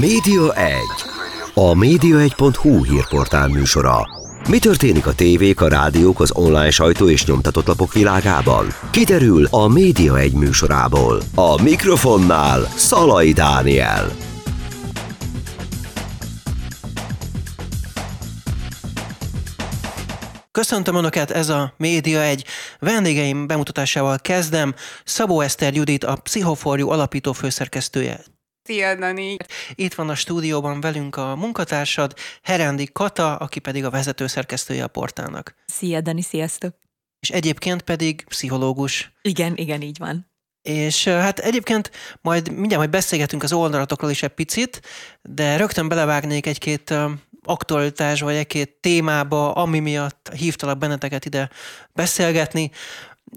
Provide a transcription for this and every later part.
Média 1. A média1.hu hírportál műsora. Mi történik a tévék, a rádiók, az online sajtó és nyomtatott lapok világában? Kiderül a Média 1 műsorából. A mikrofonnál Szalai Dániel. Köszöntöm Önöket, ez a Média egy vendégeim bemutatásával kezdem. Szabó Eszter Judit, a Pszichoforjú alapító főszerkesztője. Szia, Dani! Itt van a stúdióban velünk a munkatársad, Herendi Kata, aki pedig a vezető szerkesztője a portálnak. Szia, Dani, sziasztok! És egyébként pedig pszichológus. Igen, igen, így van. És hát egyébként majd mindjárt majd beszélgetünk az oldalatokról is egy picit, de rögtön belevágnék egy-két aktualitás vagy egy-két témába, ami miatt hívtalak benneteket ide beszélgetni.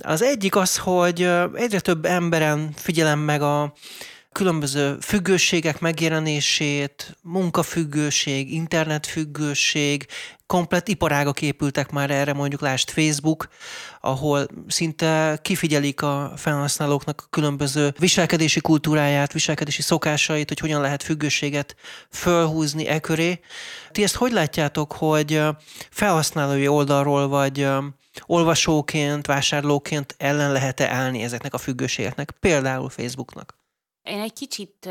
Az egyik az, hogy egyre több emberen figyelem meg a különböző függőségek megjelenését, munkafüggőség, internetfüggőség, komplet iparágak épültek már erre, mondjuk lást Facebook, ahol szinte kifigyelik a felhasználóknak a különböző viselkedési kultúráját, viselkedési szokásait, hogy hogyan lehet függőséget fölhúzni e köré. Ti ezt hogy látjátok, hogy felhasználói oldalról, vagy olvasóként, vásárlóként ellen lehet-e állni ezeknek a függőségeknek, például Facebooknak? Én egy kicsit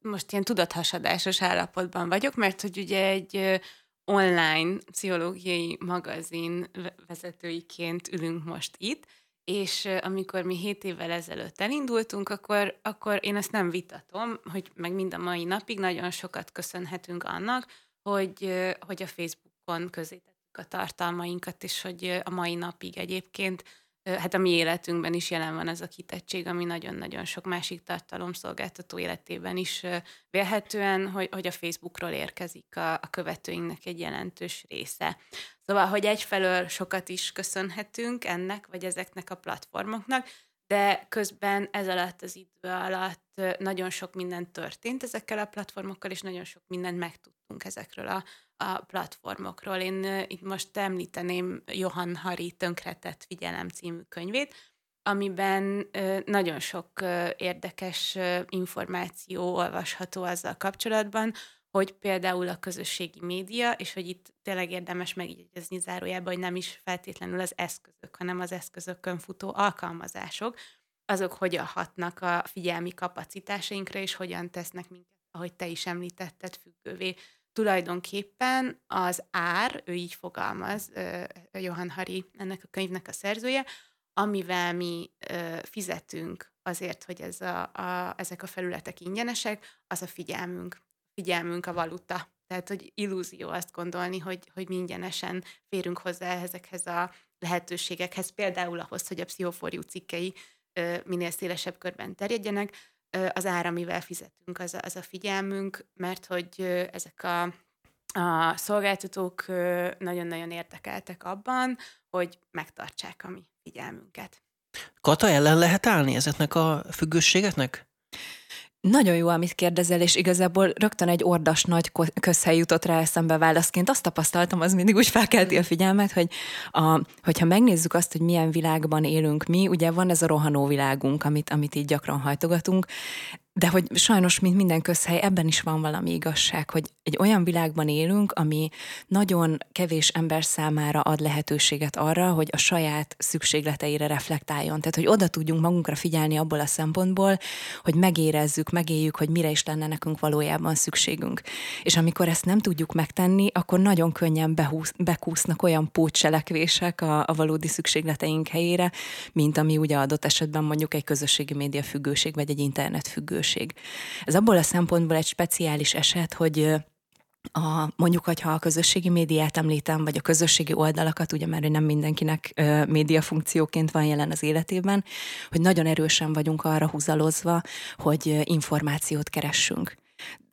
most ilyen tudathasadásos állapotban vagyok, mert hogy ugye egy online pszichológiai magazin vezetőiként ülünk most itt, és amikor mi hét évvel ezelőtt elindultunk, akkor, akkor én ezt nem vitatom, hogy meg mind a mai napig nagyon sokat köszönhetünk annak, hogy, hogy a Facebookon közétettük a tartalmainkat, és hogy a mai napig egyébként hát a mi életünkben is jelen van ez a kitettség, ami nagyon-nagyon sok másik tartalomszolgáltató életében is vélhetően, hogy, hogy a Facebookról érkezik a, a követőinknek egy jelentős része. Szóval, hogy egyfelől sokat is köszönhetünk ennek, vagy ezeknek a platformoknak, de közben ez alatt az idő alatt nagyon sok minden történt ezekkel a platformokkal, és nagyon sok mindent megtudtunk ezekről a, a platformokról. Én itt most említeném Johan Hari Tönkretett Figyelem című könyvét, amiben nagyon sok érdekes információ olvasható azzal kapcsolatban, hogy például a közösségi média, és hogy itt tényleg érdemes megjegyezni zárójában, hogy nem is feltétlenül az eszközök, hanem az eszközökön futó alkalmazások, azok hogyan hatnak a figyelmi kapacitásainkra, és hogyan tesznek minket, ahogy te is említetted, függővé. Tulajdonképpen az ár, ő így fogalmaz, Johan Hari, ennek a könyvnek a szerzője, amivel mi fizetünk azért, hogy ez a, a, ezek a felületek ingyenesek, az a figyelmünk figyelmünk a valuta. Tehát, hogy illúzió azt gondolni, hogy, hogy ingyenesen férünk hozzá ezekhez a lehetőségekhez, például ahhoz, hogy a pszichoforjú cikkei minél szélesebb körben terjedjenek. Az ára, amivel fizetünk, az a, az a figyelmünk, mert hogy ezek a, a szolgáltatók nagyon-nagyon érdekeltek abban, hogy megtartsák a mi figyelmünket. Kata ellen lehet állni ezeknek a függőségeknek? Nagyon jó, amit kérdezel, és igazából rögtön egy ordas nagy közhely jutott rá eszembe válaszként. Azt tapasztaltam, az mindig úgy felkelti a figyelmet, hogy a, hogyha megnézzük azt, hogy milyen világban élünk mi, ugye van ez a rohanó világunk, amit, amit így gyakran hajtogatunk, de hogy sajnos, mint minden közhely, ebben is van valami igazság, hogy egy olyan világban élünk, ami nagyon kevés ember számára ad lehetőséget arra, hogy a saját szükségleteire reflektáljon. Tehát, hogy oda tudjunk magunkra figyelni abból a szempontból, hogy megérezzük, megéljük, hogy mire is lenne nekünk valójában szükségünk. És amikor ezt nem tudjuk megtenni, akkor nagyon könnyen behúz, bekúsznak olyan pótselekvések a, a valódi szükségleteink helyére, mint ami ugye adott esetben mondjuk egy közösségi média függőség, vagy egy internet függőség lehetőség. Ez abból a szempontból egy speciális eset, hogy a, mondjuk, hogyha a közösségi médiát említem, vagy a közösségi oldalakat, ugye mert nem mindenkinek ö, média funkcióként van jelen az életében, hogy nagyon erősen vagyunk arra húzalozva, hogy információt keressünk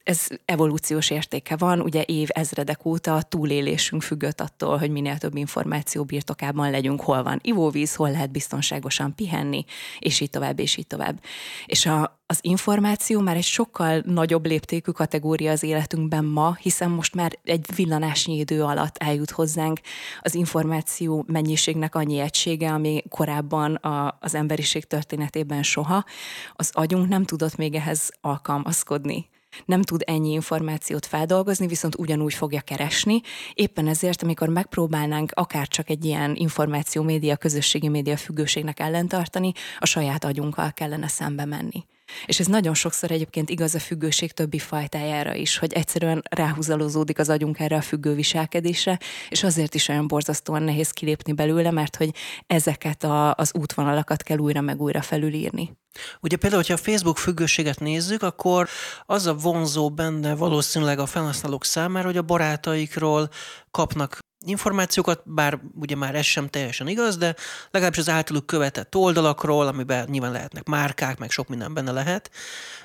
ez evolúciós értéke van, ugye év ezredek óta a túlélésünk függött attól, hogy minél több információ birtokában legyünk, hol van ivóvíz, hol lehet biztonságosan pihenni, és így tovább, és így tovább. És a, az információ már egy sokkal nagyobb léptékű kategória az életünkben ma, hiszen most már egy villanásnyi idő alatt eljut hozzánk az információ mennyiségnek annyi egysége, ami korábban a, az emberiség történetében soha. Az agyunk nem tudott még ehhez alkalmazkodni nem tud ennyi információt feldolgozni, viszont ugyanúgy fogja keresni. Éppen ezért, amikor megpróbálnánk akár csak egy ilyen információ média, közösségi média függőségnek ellentartani, a saját agyunkkal kellene szembe menni. És ez nagyon sokszor egyébként igaz a függőség többi fajtájára is, hogy egyszerűen ráhúzalozódik az agyunk erre a függő viselkedésre, és azért is olyan borzasztóan nehéz kilépni belőle, mert hogy ezeket a, az útvonalakat kell újra meg újra felülírni. Ugye például, hogyha a Facebook függőséget nézzük, akkor az a vonzó benne valószínűleg a felhasználók számára, hogy a barátaikról kapnak információkat, bár ugye már ez sem teljesen igaz, de legalábbis az általuk követett oldalakról, amiben nyilván lehetnek márkák, meg sok minden benne lehet.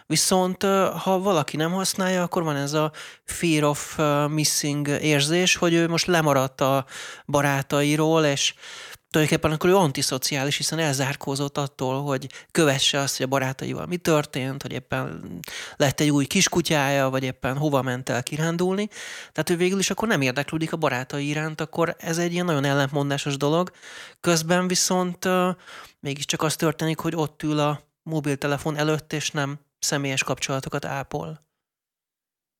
Viszont ha valaki nem használja, akkor van ez a fear of missing érzés, hogy ő most lemaradt a barátairól, és tulajdonképpen akkor ő antiszociális, hiszen elzárkózott attól, hogy kövesse azt, hogy a barátaival mi történt, hogy éppen lett egy új kiskutyája, vagy éppen hova ment el kirándulni. Tehát ő végül is akkor nem érdeklődik a barátai iránt, akkor ez egy ilyen nagyon ellentmondásos dolog. Közben viszont uh, mégiscsak az történik, hogy ott ül a mobiltelefon előtt, és nem személyes kapcsolatokat ápol.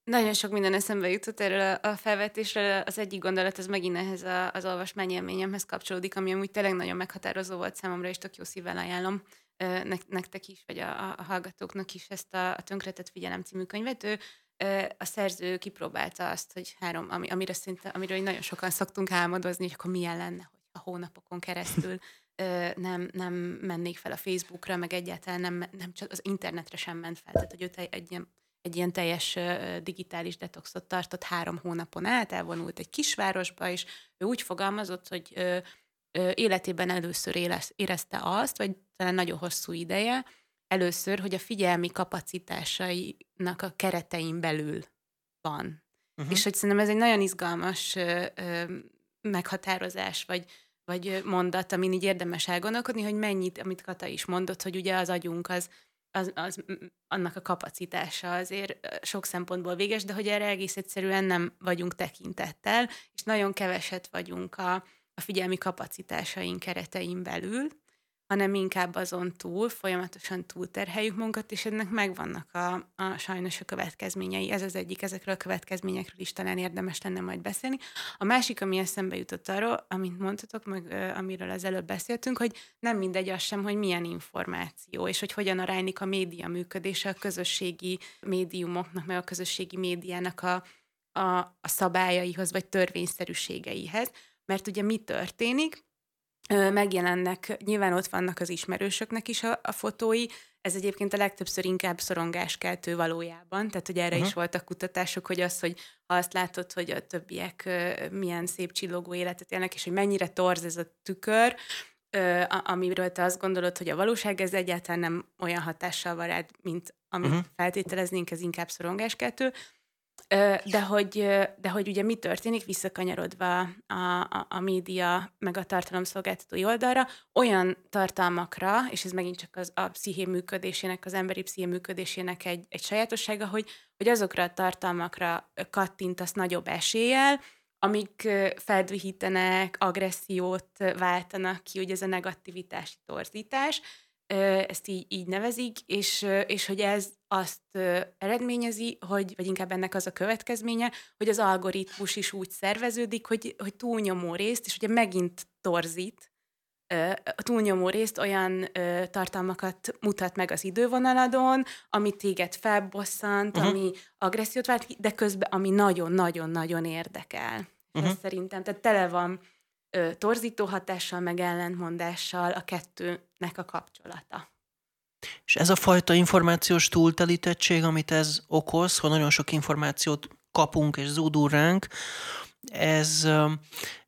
Nagyon sok minden eszembe jutott erről a felvetésről. Az egyik gondolat, ez megint ehhez a, az olvasmány élményemhez kapcsolódik, ami amúgy tényleg nagyon meghatározó volt számomra, és tök jó szívvel ajánlom nektek is, vagy a, a hallgatóknak is ezt a, a Tönkretett Figyelem című könyvet. Ő, a szerző kipróbálta azt, hogy három, ami, amire szinte, amiről nagyon sokan szoktunk álmodozni, hogy akkor milyen lenne, hogy a hónapokon keresztül nem, nem mennék fel a Facebookra, meg egyáltalán nem, nem csak az internetre sem ment fel. Tehát, hogy ő egy ilyen egy ilyen teljes digitális detoxot tartott három hónapon át, elvonult egy kisvárosba, és ő úgy fogalmazott, hogy életében először érezte azt, vagy talán nagyon hosszú ideje, először, hogy a figyelmi kapacitásainak a keretein belül van. Uh-huh. És hogy szerintem ez egy nagyon izgalmas ö, ö, meghatározás, vagy, vagy mondat, amin így érdemes elgondolkodni, hogy mennyit, amit Kata is mondott, hogy ugye az agyunk az az, az, annak a kapacitása azért sok szempontból véges, de hogy erre egész egyszerűen nem vagyunk tekintettel, és nagyon keveset vagyunk a, a figyelmi kapacitásaink keretein belül, hanem inkább azon túl, folyamatosan túlterheljük munkat, és ennek megvannak a, a sajnos a következményei. Ez az egyik, ezekről a következményekről is talán érdemes lenne majd beszélni. A másik, ami eszembe jutott arról, amit mondtatok, meg amiről az előbb beszéltünk, hogy nem mindegy az sem, hogy milyen információ, és hogy hogyan aránylik a média működése a közösségi médiumoknak, meg a közösségi médiának a, a, a szabályaihoz, vagy törvényszerűségeihez. Mert ugye mi történik? Megjelennek, nyilván ott vannak az ismerősöknek is a, a fotói, ez egyébként a legtöbbször inkább szorongáskeltő valójában, tehát hogy erre uh-huh. is voltak kutatások, hogy az, hogy ha azt látod, hogy a többiek milyen szép csillogó életet élnek, és hogy mennyire torz ez a tükör, amiről te azt gondolod, hogy a valóság ez egyáltalán nem olyan hatással van rád, mint amit uh-huh. feltételeznénk, ez inkább szorongáskeltő, de hogy, de hogy ugye mi történik, visszakanyarodva a, a, a média meg a tartalomszolgáltatói oldalra, olyan tartalmakra, és ez megint csak az, a psziché működésének, az emberi psziché működésének egy, egy sajátossága, hogy, hogy azokra a tartalmakra kattintasz nagyobb eséllyel, amik feldvihítenek, agressziót váltanak ki, ugye ez a negativitási torzítás, ezt így, így nevezik, és, és hogy ez azt eredményezi, hogy, vagy inkább ennek az a következménye, hogy az algoritmus is úgy szerveződik, hogy, hogy túlnyomó részt, és ugye megint torzít, a túlnyomó részt olyan ö, tartalmakat mutat meg az idővonaladon, ami téged felbosszant, uh-huh. ami agressziót vált, de közben ami nagyon-nagyon-nagyon érdekel. Uh-huh. Ez szerintem, tehát tele van ö, torzító hatással, meg ellentmondással a kettőnek a kapcsolata. És ez a fajta információs túltelítettség, amit ez okoz, hogy nagyon sok információt kapunk és zúdul ránk, ez,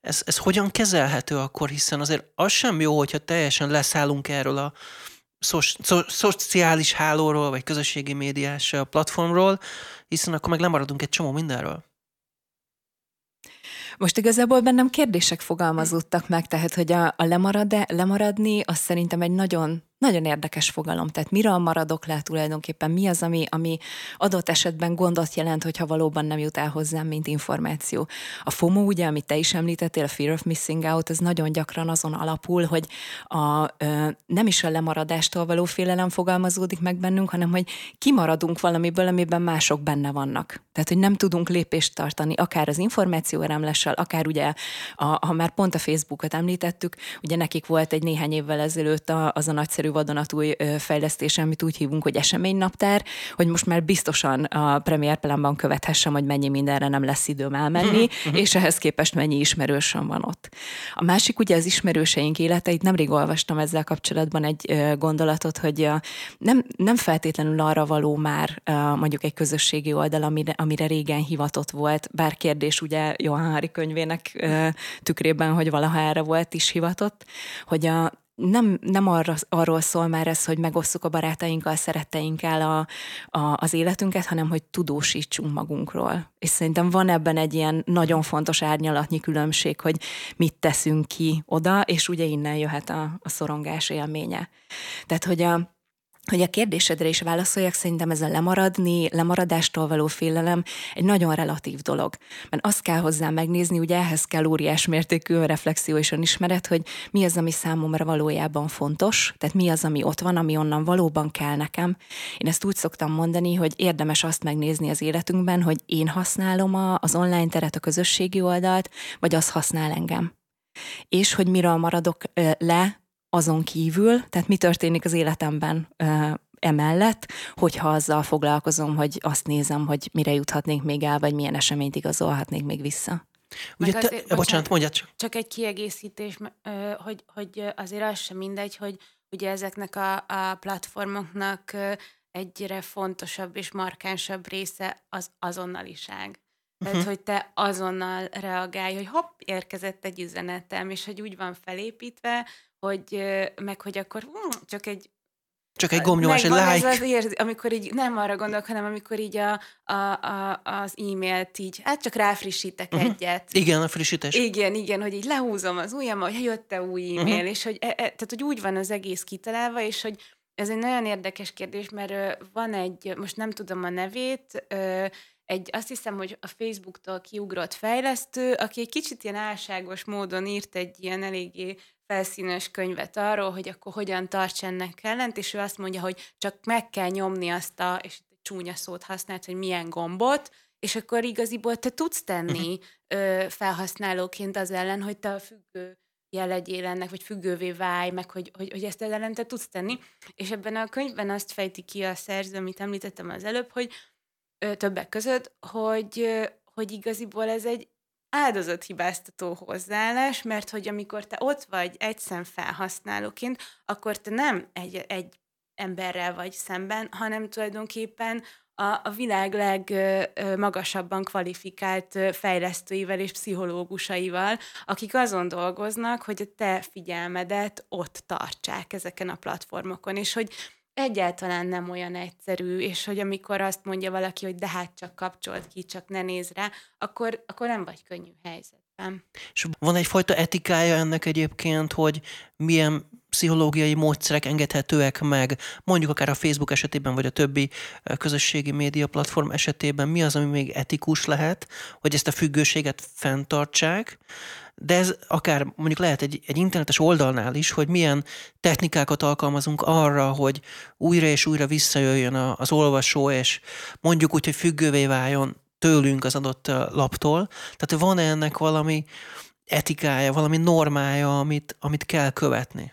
ez, ez hogyan kezelhető akkor, hiszen azért az sem jó, hogyha teljesen leszállunk erről a szo- szo- szociális hálóról, vagy közösségi médiás platformról, hiszen akkor meg lemaradunk egy csomó mindenről. Most igazából bennem kérdések fogalmazódtak meg, tehát hogy a, a lemarad, lemaradni, az szerintem egy nagyon nagyon érdekes fogalom. Tehát miről maradok le tulajdonképpen? Mi az, ami, ami adott esetben gondot jelent, hogyha valóban nem jut el hozzám, mint információ? A FOMO, ugye, amit te is említettél, a Fear of Missing Out, ez nagyon gyakran azon alapul, hogy a, ö, nem is a lemaradástól való félelem fogalmazódik meg bennünk, hanem hogy kimaradunk valamiből, amiben mások benne vannak. Tehát, hogy nem tudunk lépést tartani, akár az információ áramlással, akár ugye, a, ha már pont a Facebookot említettük, ugye nekik volt egy néhány évvel ezelőtt a, az a nagyszerű vadonatúj fejlesztés, amit úgy hívunk, hogy eseménynaptár, hogy most már biztosan a Premier Planban követhessem, hogy mennyi mindenre nem lesz időm elmenni, és ehhez képest mennyi ismerősöm van ott. A másik ugye az ismerőseink életeit, nemrég olvastam ezzel kapcsolatban egy gondolatot, hogy nem, nem feltétlenül arra való már mondjuk egy közösségi oldal, amire, amire régen hivatott volt, bár kérdés ugye Johan Hari könyvének tükrében, hogy valaha erre volt is hivatott, hogy a, nem, nem arra, arról szól már ez, hogy megosszuk a barátainkkal, szeretteinkkel a, a, az életünket, hanem hogy tudósítsunk magunkról. És szerintem van ebben egy ilyen nagyon fontos árnyalatnyi különbség, hogy mit teszünk ki oda, és ugye innen jöhet a, a szorongás élménye. Tehát, hogy a, hogy a kérdésedre is válaszoljak, szerintem ez a lemaradni, lemaradástól való félelem egy nagyon relatív dolog. Mert azt kell hozzá megnézni, ugye ehhez kell óriás mértékű reflexió és önismeret, hogy mi az, ami számomra valójában fontos, tehát mi az, ami ott van, ami onnan valóban kell nekem. Én ezt úgy szoktam mondani, hogy érdemes azt megnézni az életünkben, hogy én használom a, az online teret, a közösségi oldalt, vagy az használ engem és hogy miről maradok le, azon kívül, tehát mi történik az életemben emellett, hogyha azzal foglalkozom, hogy azt nézem, hogy mire juthatnék még el, vagy milyen eseményt igazolhatnék még vissza. Ugye te, azért, bocsánat, bocsánat, mondjad csak. Csak egy kiegészítés, hogy, hogy azért az sem mindegy, hogy ugye ezeknek a, a platformoknak egyre fontosabb és markánsabb része az azonnaliság. Tehát, uh-huh. hogy te azonnal reagálj, hogy hopp, érkezett egy üzenetem, és hogy úgy van felépítve, hogy meg hogy akkor hm, csak egy csak egy gombnyomás, egy like. Ez az érzi, amikor így nem arra gondolok, hanem amikor így a, a, a, az e-mailt így, hát csak ráfrissítek uh-huh. egyet. Igen, a frissítés. Igen, igen, hogy így lehúzom az ujjam, hogy jött-e új e-mail, uh-huh. és hogy, e, e, tehát, hogy úgy van az egész kitalálva, és hogy ez egy nagyon érdekes kérdés, mert van egy, most nem tudom a nevét, egy, azt hiszem, hogy a Facebooktól kiugrott fejlesztő, aki egy kicsit ilyen álságos módon írt egy ilyen eléggé felszínes könyvet arról, hogy akkor hogyan tarts ennek ellent, és ő azt mondja, hogy csak meg kell nyomni azt a, és itt egy csúnya szót használt, hogy milyen gombot, és akkor igaziból te tudsz tenni uh-huh. ö, felhasználóként az ellen, hogy te a függő jelegyél ennek, vagy függővé válj, meg hogy, hogy, hogy ezt ellen te tudsz tenni. És ebben a könyvben azt fejti ki a szerző, amit említettem az előbb, hogy ö, többek között, hogy, ö, hogy igaziból ez egy áldozathibáztató hozzáállás, mert hogy amikor te ott vagy egy szem felhasználóként, akkor te nem egy, egy emberrel vagy szemben, hanem tulajdonképpen a, a világ legmagasabban kvalifikált fejlesztőivel és pszichológusaival, akik azon dolgoznak, hogy a te figyelmedet ott tartsák ezeken a platformokon, és hogy egyáltalán nem olyan egyszerű, és hogy amikor azt mondja valaki, hogy de hát csak kapcsolt ki, csak ne néz rá, akkor, akkor nem vagy könnyű helyzetben. És van egyfajta etikája ennek egyébként, hogy milyen pszichológiai módszerek engedhetőek meg, mondjuk akár a Facebook esetében, vagy a többi közösségi média platform esetében, mi az, ami még etikus lehet, hogy ezt a függőséget fenntartsák, de ez akár mondjuk lehet egy, egy internetes oldalnál is, hogy milyen technikákat alkalmazunk arra, hogy újra és újra visszajöjjön az olvasó, és mondjuk úgy, hogy függővé váljon tőlünk az adott laptól. Tehát van ennek valami etikája, valami normája, amit, amit kell követni?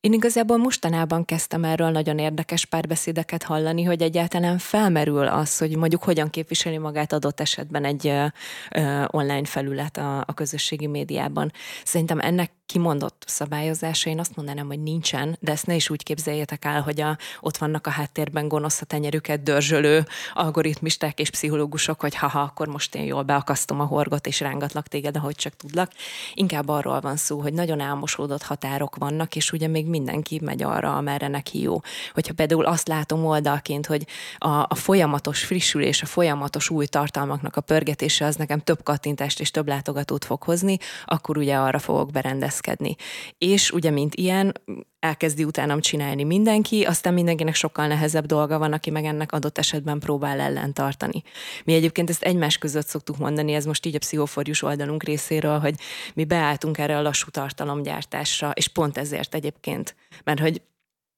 Én igazából mostanában kezdtem erről nagyon érdekes párbeszédeket hallani, hogy egyáltalán felmerül az, hogy mondjuk hogyan képviseli magát adott esetben egy ö, ö, online felület a, a közösségi médiában. Szerintem ennek kimondott szabályozása, én azt mondanám, hogy nincsen, de ezt ne is úgy képzeljétek el, hogy a, ott vannak a háttérben gonosz a tenyerüket dörzsölő algoritmisták és pszichológusok, hogy haha, akkor most én jól beakasztom a horgot és rángatlak téged, ahogy csak tudlak. Inkább arról van szó, hogy nagyon álmosódott határok vannak, és ugye még mindenki megy arra, amerre neki jó. Hogyha például azt látom oldalként, hogy a, a folyamatos frissülés, a folyamatos új tartalmaknak a pörgetése az nekem több kattintást és több látogatót fog hozni, akkor ugye arra fogok berendezkedni. És ugye, mint ilyen, elkezdi utánam csinálni mindenki, aztán mindenkinek sokkal nehezebb dolga van, aki meg ennek adott esetben próbál ellen tartani. Mi egyébként ezt egymás között szoktuk mondani, ez most így a pszichoforjus oldalunk részéről, hogy mi beálltunk erre a lassú tartalomgyártásra, és pont ezért egyébként, mert hogy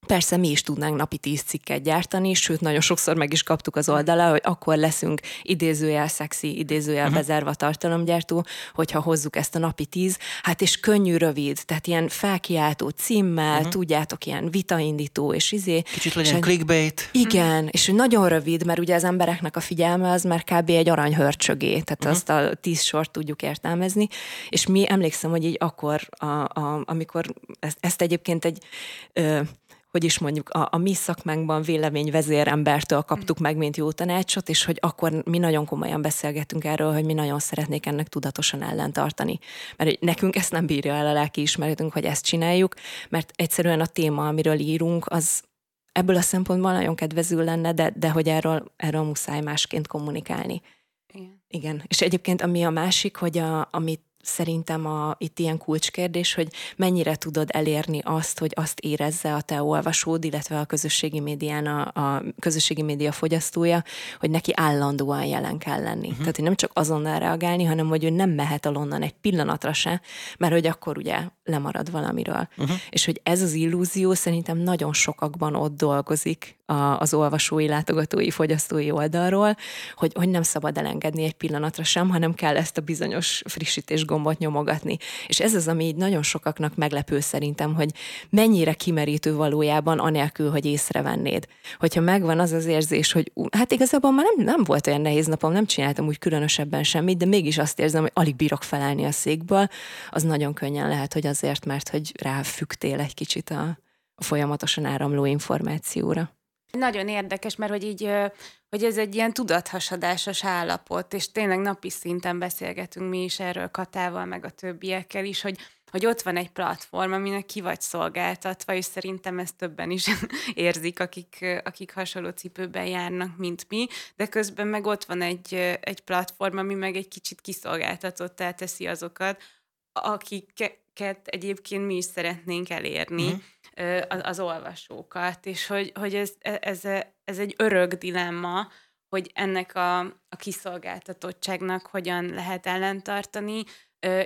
Persze mi is tudnánk napi tíz cikket gyártani, sőt, nagyon sokszor meg is kaptuk az oldala, hogy akkor leszünk idézőjel szexi, idézőjel uh-huh. bezárva tartalomgyártó, hogyha hozzuk ezt a napi tíz, hát és könnyű, rövid, tehát ilyen felkiáltó címmel, uh-huh. tudjátok, ilyen vitaindító, és izé. Kicsit legyen és clickbait. Igen, uh-huh. és nagyon rövid, mert ugye az embereknek a figyelme az már kb. egy aranyhörcsögé, tehát uh-huh. azt a tíz sort tudjuk értelmezni, és mi emlékszem, hogy így akkor, a, a, amikor ezt, ezt egyébként egy ö, hogy is mondjuk a, a mi szakmánkban véleményvezérembertől kaptuk meg, mint jó tanácsot, és hogy akkor mi nagyon komolyan beszélgetünk erről, hogy mi nagyon szeretnék ennek tudatosan ellentartani. Mert nekünk ezt nem bírja el a lelki ismeretünk, hogy ezt csináljuk, mert egyszerűen a téma, amiről írunk, az ebből a szempontból nagyon kedvező lenne, de, de hogy erről, erről muszáj másként kommunikálni. Igen. Igen. És egyébként ami a másik, hogy a, amit szerintem a, itt ilyen kulcskérdés, hogy mennyire tudod elérni azt, hogy azt érezze a te olvasód, illetve a közösségi médián a, a közösségi média fogyasztója, hogy neki állandóan jelen kell lenni. Uh-huh. Tehát, hogy nem csak azonnal reagálni, hanem hogy ő nem mehet alonnan egy pillanatra se, mert hogy akkor ugye lemarad valamiről. Uh-huh. És hogy ez az illúzió szerintem nagyon sokakban ott dolgozik a, az olvasói, látogatói, fogyasztói oldalról, hogy, hogy nem szabad elengedni egy pillanatra sem, hanem kell ezt a bizonyos frissítés gombot nyomogatni. És ez az, ami így nagyon sokaknak meglepő szerintem, hogy mennyire kimerítő valójában, anélkül, hogy észrevennéd. Hogyha megvan az az érzés, hogy hát igazából már nem, nem volt olyan nehéz napom, nem csináltam úgy különösebben semmit, de mégis azt érzem, hogy alig bírok felállni a székből, az nagyon könnyen lehet, hogy azért, mert hogy ráfügtél egy kicsit a, folyamatosan áramló információra. Nagyon érdekes, mert hogy így, hogy ez egy ilyen tudathasadásos állapot, és tényleg napi szinten beszélgetünk mi is erről Katával, meg a többiekkel is, hogy, hogy ott van egy platform, aminek ki vagy szolgáltatva, és szerintem ezt többen is érzik, akik, akik hasonló cipőben járnak, mint mi, de közben meg ott van egy, egy platform, ami meg egy kicsit kiszolgáltatottá teszi azokat, akiket egyébként mi is szeretnénk elérni. Uh-huh az, az olvasókat, és hogy, hogy ez, ez, ez egy örök dilemma, hogy ennek a, a kiszolgáltatottságnak hogyan lehet ellentartani,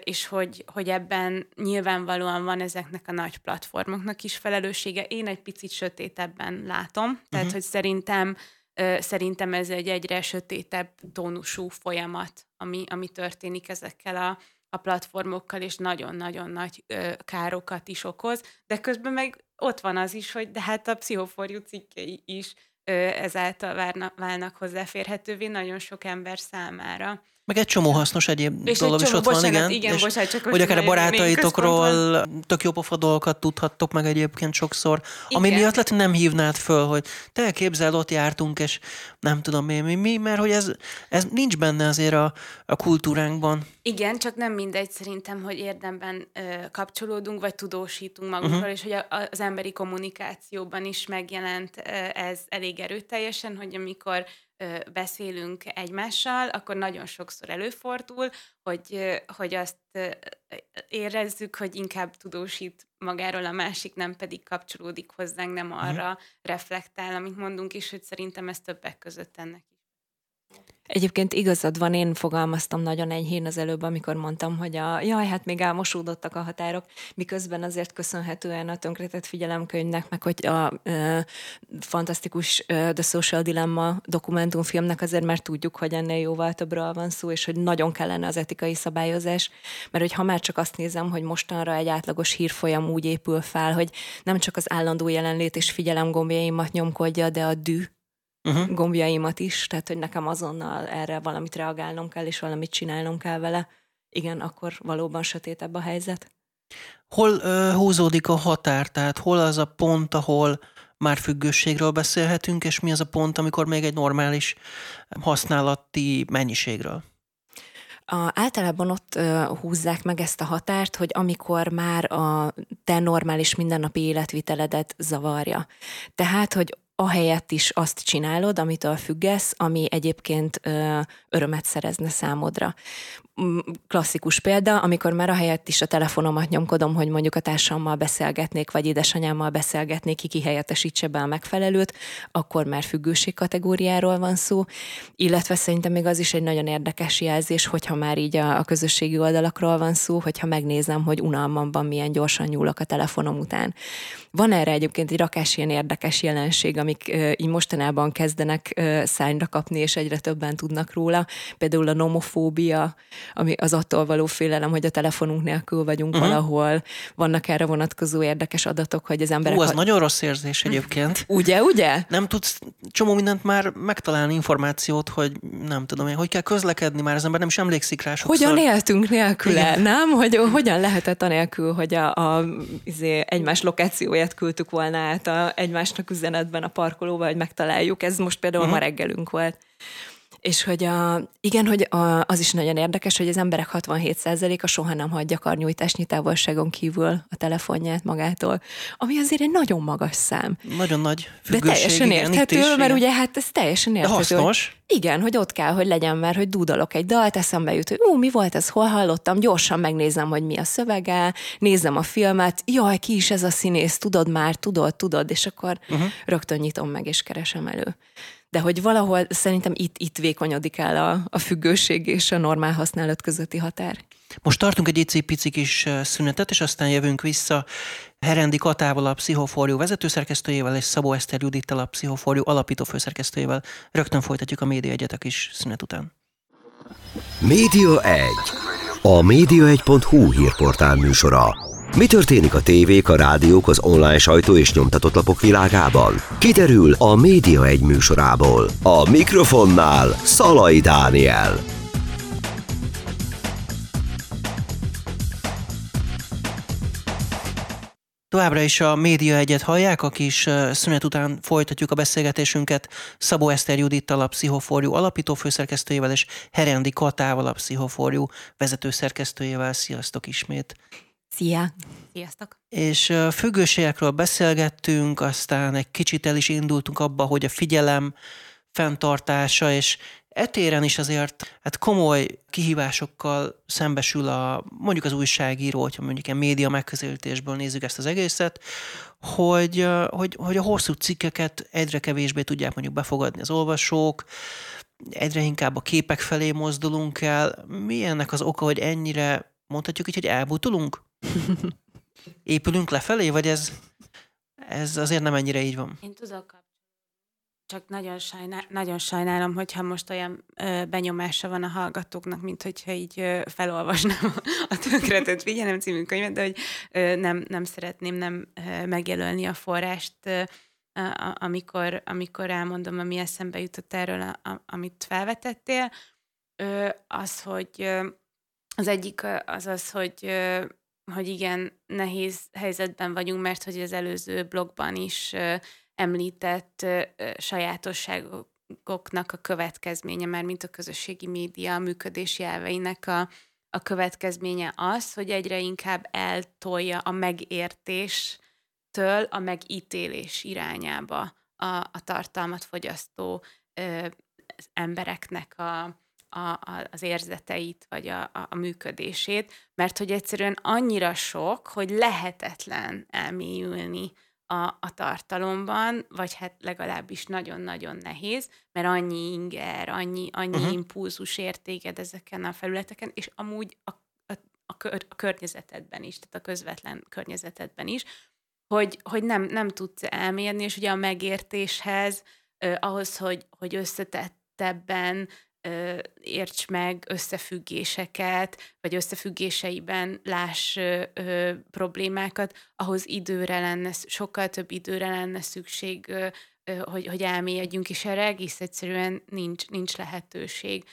és hogy, hogy ebben nyilvánvalóan van ezeknek a nagy platformoknak is felelőssége. Én egy picit sötétebben látom, tehát uh-huh. hogy szerintem szerintem ez egy egyre sötétebb tónusú folyamat, ami, ami történik ezekkel a, a platformokkal, és nagyon-nagyon nagy ö, károkat is okoz, de közben meg ott van az is, hogy de hát a pszichoforjú cikkei is ö, ezáltal várna, válnak hozzáférhetővé nagyon sok ember számára. Meg egy csomó hasznos egyéb és dolog egy csomó, is ott bocsánat, van, igen. igen és bocsánat, csak hogy akár a barátaitokról tök jó pofa dolgokat tudhattok meg egyébként sokszor, igen. ami miatt lehet, nem hívnád föl, hogy te képzel, ott jártunk, és nem tudom én mi, mi mert hogy ez, ez nincs benne azért a, a kultúránkban. Igen, csak nem mindegy szerintem, hogy érdemben ö, kapcsolódunk, vagy tudósítunk magunkról, uh-huh. és hogy a, az emberi kommunikációban is megjelent ö, ez elég erőteljesen, hogy amikor beszélünk egymással, akkor nagyon sokszor előfordul, hogy, hogy azt érezzük, hogy inkább tudósít magáról a másik, nem pedig kapcsolódik hozzánk, nem mhm. arra uh-huh. reflektál, amit mondunk, és hogy szerintem ez többek között ennek Egyébként igazad van, én fogalmaztam nagyon enyhén az előbb, amikor mondtam, hogy a jaj, hát még elmosódottak a határok, miközben azért köszönhetően a tönkretett figyelemkönyvnek, meg hogy a ö, fantasztikus ö, The Social Dilemma dokumentumfilmnek azért már tudjuk, hogy ennél jóval többről van szó, és hogy nagyon kellene az etikai szabályozás, mert hogy ha már csak azt nézem, hogy mostanra egy átlagos hírfolyam úgy épül fel, hogy nem csak az állandó jelenlét és figyelem gombjaimat nyomkodja, de a dű, uh-huh. gombjaimat is, tehát hogy nekem azonnal erre valamit reagálnom kell, és valamit csinálnom kell vele, igen, akkor valóban sötétebb a helyzet. Hol ö, húzódik a határ, tehát hol az a pont, ahol már függőségről beszélhetünk, és mi az a pont, amikor még egy normális használati mennyiségről? A, általában ott ö, húzzák meg ezt a határt, hogy amikor már a te normális mindennapi életviteledet zavarja. Tehát, hogy ahelyett is azt csinálod, amitől függesz, ami egyébként örömet szerezne számodra. Klasszikus példa, amikor már ahelyett is a telefonomat nyomkodom, hogy mondjuk a társammal beszélgetnék, vagy édesanyámmal beszélgetnék, ki kihelyettesítse be a megfelelőt, akkor már függőség kategóriáról van szó, illetve szerintem még az is egy nagyon érdekes jelzés, hogyha már így a, a közösségi oldalakról van szó, hogyha megnézem, hogy unalmamban milyen gyorsan nyúlok a telefonom után. Van erre egyébként egy rakás ilyen érdekes jelenség, amik így mostanában kezdenek szányra kapni, és egyre többen tudnak róla. Például a nomofóbia, ami az attól való félelem, hogy a telefonunk nélkül vagyunk uh-huh. valahol. Vannak erre vonatkozó érdekes adatok, hogy az emberek... Ú, az ha... nagyon rossz érzés egyébként. ugye, ugye? Nem tudsz csomó mindent már megtalálni információt, hogy nem tudom én, hogy kell közlekedni, már az ember nem is emlékszik rá sokszor. Hogyan éltünk nélküle, Igen. nem? Hogy hogyan lehetett anélkül, hogy a, a izé, egymás lokációját küldtük volna át a, egymásnak üzenetben a parkolóba, hogy megtaláljuk. Ez most például uh-huh. ma reggelünk volt. És hogy a, igen, hogy a, az is nagyon érdekes, hogy az emberek 67%-a soha nem hagyja karnyújtásnyi távolságon kívül a telefonját magától, ami azért egy nagyon magas szám. Nagyon nagy De teljesen igen, érthető, is, mert ugye hát ez teljesen érthető. De hasznos. Hogy, igen, hogy ott kell, hogy legyen, mert hogy dúdalok egy dalt, eszembe jut, hogy ú, mi volt ez, hol hallottam, gyorsan megnézem, hogy mi a szövege, nézem a filmet, jaj, ki is ez a színész, tudod már, tudod, tudod, és akkor uh-huh. rögtön nyitom meg, és keresem elő de hogy valahol szerintem itt, itt vékonyodik el a, a függőség és a normál használat közötti határ. Most tartunk egy icipici kis szünetet, és aztán jövünk vissza Herendi Katával, a Pszichoforjú vezetőszerkesztőjével, és Szabó Eszter Judittal, a Pszichoforjú alapító főszerkesztőjével. Rögtön folytatjuk a Média Egyet a kis szünet után. Média 1. A média1.hu hírportál műsora. Mi történik a tévék, a rádiók, az online sajtó és nyomtatott lapok világában? Kiderül a Média egy műsorából. A mikrofonnál Szalai Dániel. Továbbra is a Média Egyet hallják, a kis szünet után folytatjuk a beszélgetésünket Szabó Eszter Judittal, a Pszichoforjú alapító főszerkesztőjével, és Herendi Katával, a Pszichoforjú vezetőszerkesztőjével. Sziasztok ismét! Szia! Sziasztok! És függőségekről beszélgettünk, aztán egy kicsit el is indultunk abba, hogy a figyelem fenntartása, és etéren is azért hát komoly kihívásokkal szembesül a, mondjuk az újságíró, hogyha mondjuk ilyen média megközelítésből nézzük ezt az egészet, hogy, hogy, hogy a hosszú cikkeket egyre kevésbé tudják mondjuk befogadni az olvasók, egyre inkább a képek felé mozdulunk el. Mi ennek az oka, hogy ennyire mondhatjuk így, hogy elbutulunk? Épülünk lefelé, vagy ez, ez azért nem ennyire így van? Én tudok csak nagyon, sajnál, nagyon sajnálom, hogyha most olyan ö, benyomása van a hallgatóknak, mint hogyha így ö, felolvasnám a Tönkretett Figyelem című könyvet, de hogy ö, nem, nem szeretném nem ö, megjelölni a forrást, ö, a, amikor, amikor elmondom, ami eszembe jutott erről, a, a, amit felvetettél. Ö, az, hogy ö, az egyik az az, hogy hogy igen, nehéz helyzetben vagyunk, mert hogy az előző blogban is említett sajátosságoknak a következménye, már mint a közösségi média működési elveinek a, a következménye az, hogy egyre inkább eltolja a megértéstől a megítélés irányába a, a tartalmat fogyasztó ö, embereknek a, a, a, az érzeteit, vagy a, a, a működését, mert hogy egyszerűen annyira sok, hogy lehetetlen elmélyülni a, a tartalomban, vagy hát legalábbis nagyon-nagyon nehéz, mert annyi inger, annyi, annyi uh-huh. impulzus értéked ezeken a felületeken, és amúgy a, a, a, kör, a környezetedben is, tehát a közvetlen környezetedben is, hogy, hogy nem, nem tudsz elmérni, és ugye a megértéshez, eh, ahhoz, hogy, hogy összetettebben érts meg összefüggéseket, vagy összefüggéseiben láss problémákat, ahhoz időre lenne, sokkal több időre lenne szükség, hogy, hogy elmélyedjünk, és erre egész egyszerűen nincs, nincs lehetőség.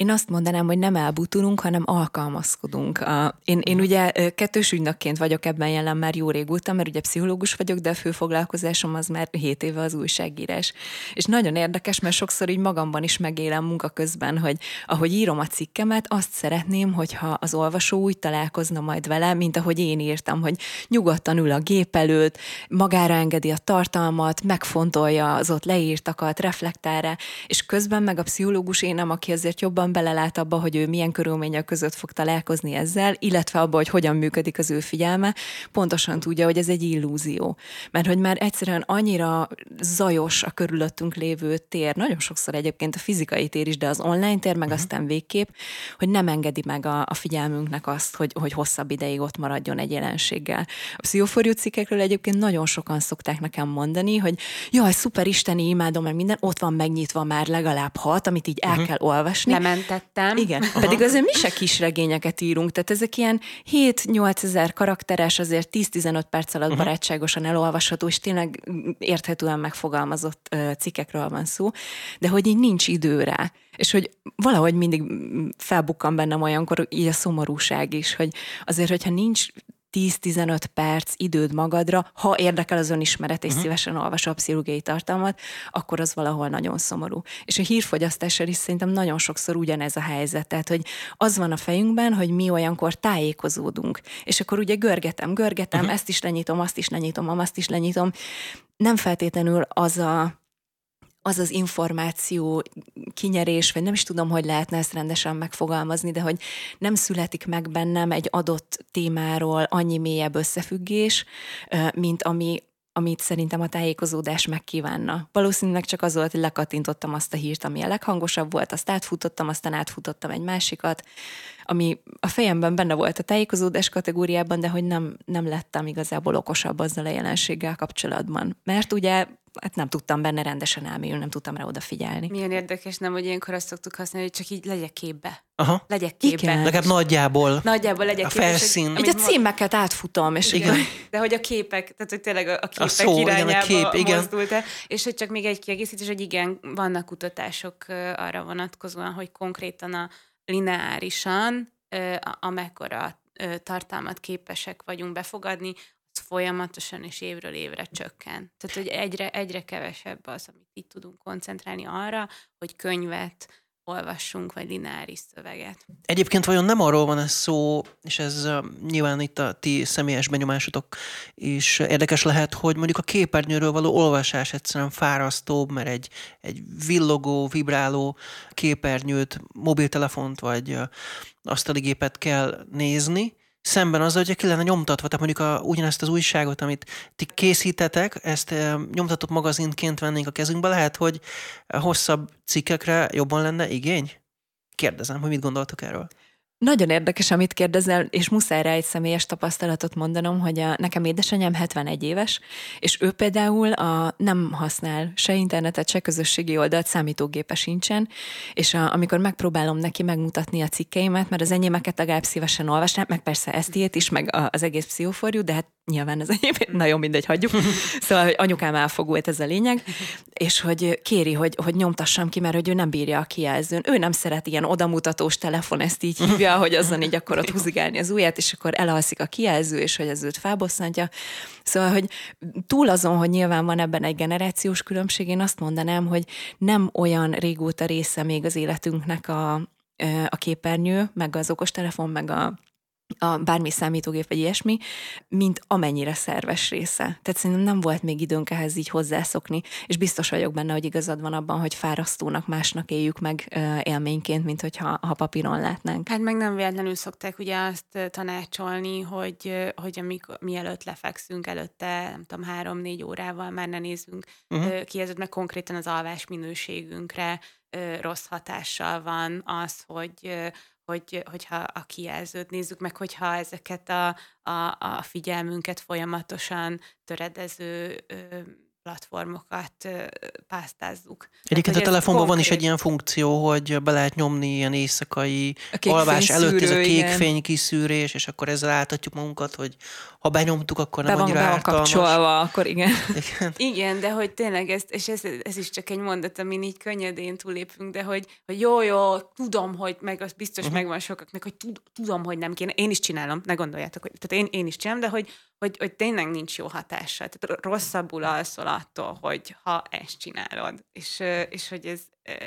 Én azt mondanám, hogy nem elbutulunk, hanem alkalmazkodunk. A, én, én mhm. ugye kettős ügynökként vagyok ebben jelen már jó régóta, mert ugye pszichológus vagyok, de a fő foglalkozásom az már 7 éve az újságírás. És nagyon érdekes, mert sokszor így magamban is megélem munka közben, hogy ahogy írom a cikkemet, azt szeretném, hogyha az olvasó úgy találkozna majd vele, mint ahogy én írtam, hogy nyugodtan ül a gép előtt, magára engedi a tartalmat, megfontolja az ott leírtakat, reflektál rá, és közben meg a pszichológus én nem, aki azért jobban belelát abba, hogy ő milyen körülmények között fog találkozni ezzel, illetve abba, hogy hogyan működik az ő figyelme, pontosan tudja, hogy ez egy illúzió. Mert hogy már egyszerűen annyira zajos a körülöttünk lévő tér, nagyon sokszor egyébként a fizikai tér is, de az online tér meg uh-huh. aztán végképp, hogy nem engedi meg a, a figyelmünknek azt, hogy, hogy hosszabb ideig ott maradjon egy jelenséggel. A pszichoforjú cikkekről egyébként nagyon sokan szokták nekem mondani, hogy jaj, szuper, isteni, imádom, mert minden ott van megnyitva már legalább hat, amit így el uh-huh. kell olvasni. Lementettem. Igen, Aha. pedig azért mi se kis regényeket írunk, tehát ezek ilyen 7-8 ezer karakteres, azért 10-15 perc alatt uh-huh. barátságosan elolvasható, és tényleg érthetően megfogalmazott uh, cikkekről van szó, de hogy így nincs idő rá. És hogy valahogy mindig felbukkan bennem olyankor így a szomorúság is, hogy azért, hogyha nincs 10-15 perc időd magadra, ha érdekel az önismeret, és uh-huh. szívesen olvasol a pszichológiai tartalmat, akkor az valahol nagyon szomorú. És a hírfogyasztással is szerintem nagyon sokszor ugyanez a helyzet. Tehát, hogy az van a fejünkben, hogy mi olyankor tájékozódunk. És akkor ugye görgetem, görgetem, uh-huh. ezt is lenyitom, azt is lenyitom, azt is lenyitom. Nem feltétlenül az a az az információ kinyerés, vagy nem is tudom, hogy lehetne ezt rendesen megfogalmazni, de hogy nem születik meg bennem egy adott témáról annyi mélyebb összefüggés, mint ami, amit szerintem a tájékozódás megkívánna. Valószínűleg csak az volt, hogy lekattintottam azt a hírt, ami a leghangosabb volt, azt átfutottam, aztán átfutottam egy másikat, ami a fejemben benne volt a tájékozódás kategóriában, de hogy nem, nem lettem igazából okosabb azzal a jelenséggel kapcsolatban. Mert ugye hát nem tudtam benne rendesen elmélyülni, nem tudtam rá odafigyelni. Milyen érdekes, nem, hogy ilyenkor azt szoktuk használni, hogy csak így legyek képbe. Aha. Legyek képbe. Igen. Legalább nagyjából. Nagyjából legyek a képbe. felszín. Így a címeket átfutom. És igen. igen. De hogy a képek, tehát hogy tényleg a képek a szó, irányába igen, a kép, igen. mozdult el. És hogy csak még egy kiegészítés, hogy igen, vannak kutatások arra vonatkozóan, hogy konkrétan a lineárisan, amekkora tartalmat képesek vagyunk befogadni, az folyamatosan és évről évre csökken. Tehát, hogy egyre, egyre kevesebb az, amit így tudunk koncentrálni arra, hogy könyvet olvassunk, vagy lineáris szöveget. Egyébként vajon nem arról van ez szó, és ez nyilván itt a ti személyes benyomásotok is érdekes lehet, hogy mondjuk a képernyőről való olvasás egyszerűen fárasztóbb, mert egy, egy villogó, vibráló képernyőt, mobiltelefont vagy uh, asztaligépet kell nézni, szemben az, hogy ki lenne nyomtatva, tehát mondjuk a, ugyanezt az újságot, amit ti készítetek, ezt e, nyomtatott magazinként vennénk a kezünkbe, lehet, hogy hosszabb cikkekre jobban lenne igény? Kérdezem, hogy mit gondoltok erről? Nagyon érdekes, amit kérdezel, és muszáj rá egy személyes tapasztalatot mondanom, hogy a, nekem édesanyám 71 éves, és ő például a, nem használ se internetet, se közösségi oldalt, számítógépe sincsen, és a, amikor megpróbálom neki megmutatni a cikkeimet, mert az enyémeket legalább szívesen olvasnám, meg persze ezt ilyet is, meg a, az egész pszichoforjú, de hát nyilván az enyém, nagyon mindegy, hagyjuk. Szóval, hogy anyukám elfogult ez a lényeg, és hogy kéri, hogy, hogy nyomtassam ki, mert hogy ő nem bírja a kijelzőn. Ő nem szeret ilyen odamutatós telefon, ezt így hívja, hogy azon így akkor ott húzigálni az ujját, és akkor elalszik a kijelző, és hogy ez őt felbosszantja. Szóval, hogy túl azon, hogy nyilván van ebben egy generációs különbség, én azt mondanám, hogy nem olyan régóta része még az életünknek a, a képernyő, meg az okostelefon, meg a a bármi számítógép vagy ilyesmi, mint amennyire szerves része. Tehát szerintem nem volt még időnk ehhez így hozzászokni, és biztos vagyok benne, hogy igazad van abban, hogy fárasztónak másnak éljük meg élményként, mint hogyha ha papíron látnánk. Hát meg nem véletlenül szokták ugye azt tanácsolni, hogy, hogy amikor, mielőtt lefekszünk, előtte nem tudom, három-négy órával már ne nézzünk uh-huh. ki, ez meg konkrétan az alvás minőségünkre rossz hatással van az, hogy hogy, hogyha a kijelzőt nézzük meg, hogyha ezeket a, a, a figyelmünket folyamatosan töredező ö, platformokat pásztázzuk. Egyébként a telefonban konkrét... van is egy ilyen funkció, hogy be lehet nyomni ilyen éjszakai alvás előtt ez a kék fény kiszűrés, és akkor ezzel álltatjuk magunkat, hogy ha benyomtuk, akkor nem be annyira van, ártalmas. kapcsolva, akkor igen. igen. igen, de hogy tényleg ez, és ez, ez is csak egy mondat, amin így könnyedén túlépünk, de hogy, hogy jó, jó, tudom, hogy meg az biztos uh-huh. megvan sokaknak, hogy tud, tudom, hogy nem kéne. Én is csinálom, ne gondoljátok, hogy tehát én, én is csinálom, de hogy, hogy, hogy tényleg nincs jó hatása. Tehát rosszabbul alszol attól, hogy ha ezt csinálod. És, és hogy ez,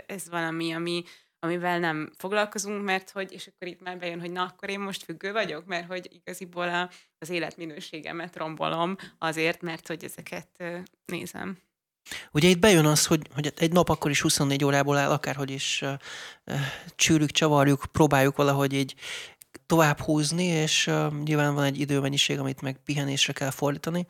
ez valami, ami, amivel nem foglalkozunk, mert hogy, és akkor itt már bejön, hogy na, akkor én most függő vagyok, mert hogy igaziból a, az életminőségemet rombolom azért, mert hogy ezeket nézem. Ugye itt bejön az, hogy, hogy egy nap akkor is 24 órából áll, akárhogy is uh, csűrjük, csavarjuk, próbáljuk valahogy így tovább húzni, és uh, nyilván van egy időmennyiség, amit meg pihenésre kell fordítani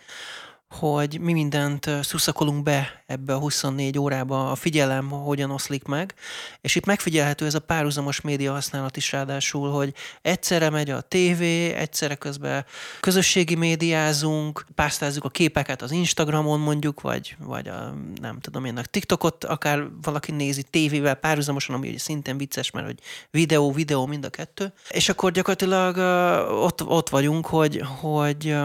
hogy mi mindent szuszakolunk be ebbe a 24 órába, a figyelem hogyan oszlik meg, és itt megfigyelhető ez a párhuzamos média használat is ráadásul, hogy egyszerre megy a tévé, egyszerre közben közösségi médiázunk, pásztázzuk a képeket az Instagramon mondjuk, vagy, vagy a, nem tudom én, a TikTokot akár valaki nézi tévével párhuzamosan, ami szintén vicces, mert hogy videó, videó mind a kettő, és akkor gyakorlatilag ott, ott vagyunk, hogy, hogy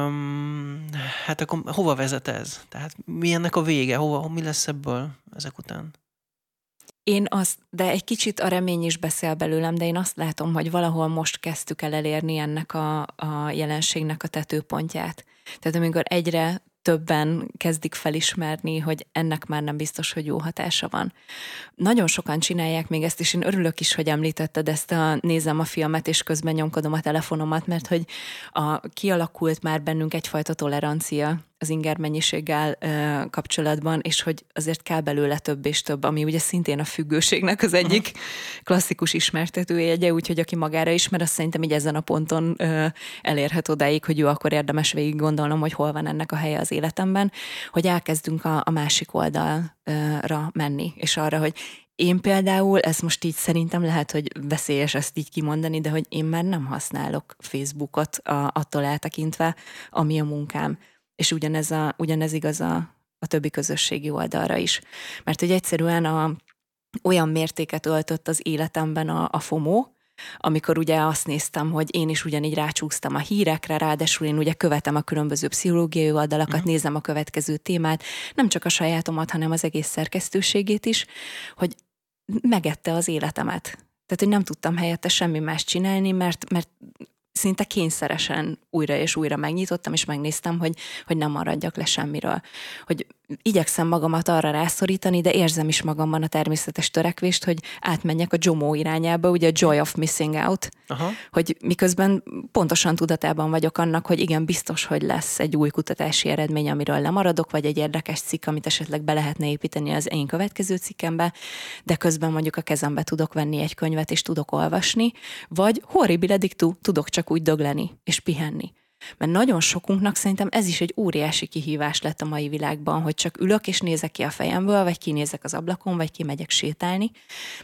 hát akkor hova vezet ez? Tehát mi ennek a vége? Hova, mi lesz ebből ezek után? Én azt, de egy kicsit a remény is beszél belőlem, de én azt látom, hogy valahol most kezdtük el elérni ennek a, a jelenségnek a tetőpontját. Tehát amikor egyre többen kezdik felismerni, hogy ennek már nem biztos, hogy jó hatása van. Nagyon sokan csinálják még ezt, és én örülök is, hogy említetted ezt a nézem a filmet, és közben nyomkodom a telefonomat, mert hogy a, kialakult már bennünk egyfajta tolerancia az inger mennyiséggel ö, kapcsolatban, és hogy azért kell belőle több és több, ami ugye szintén a függőségnek az egyik klasszikus ismertetőjegye, úgyhogy aki magára ismer, azt szerintem így ezen a ponton ö, elérhet odáig, hogy jó, akkor érdemes végig gondolnom, hogy hol van ennek a helye az életemben, hogy elkezdünk a, a másik oldalra menni, és arra, hogy én például, ez most így szerintem lehet, hogy veszélyes ezt így kimondani, de hogy én már nem használok Facebookot a, attól eltekintve, ami a munkám és ugyanez, a, ugyanez igaz a, a többi közösségi oldalra is. Mert hogy egyszerűen a, olyan mértéket öltött az életemben a, a FOMO, amikor ugye azt néztem, hogy én is ugyanígy rácsúsztam a hírekre, ráadásul én ugye követem a különböző pszichológiai oldalakat, uh-huh. nézem a következő témát, nem csak a sajátomat, hanem az egész szerkesztőségét is, hogy megette az életemet. Tehát, hogy nem tudtam helyette semmi más csinálni, mert, mert szinte kényszeresen újra és újra megnyitottam, és megnéztem, hogy, hogy nem maradjak le semmiről. Hogy igyekszem magamat arra rászorítani, de érzem is magamban a természetes törekvést, hogy átmenjek a Jomo irányába, ugye a Joy of Missing Out, Aha. hogy miközben pontosan tudatában vagyok annak, hogy igen, biztos, hogy lesz egy új kutatási eredmény, amiről lemaradok, vagy egy érdekes cikk, amit esetleg be lehetne építeni az én következő cikkembe, de közben mondjuk a kezembe tudok venni egy könyvet, és tudok olvasni, vagy horribile dictu, tudok csak úgy dögleni és pihenni. Mert nagyon sokunknak szerintem ez is egy óriási kihívás lett a mai világban, hogy csak ülök és nézek ki a fejemből, vagy kinézek az ablakon, vagy kimegyek sétálni.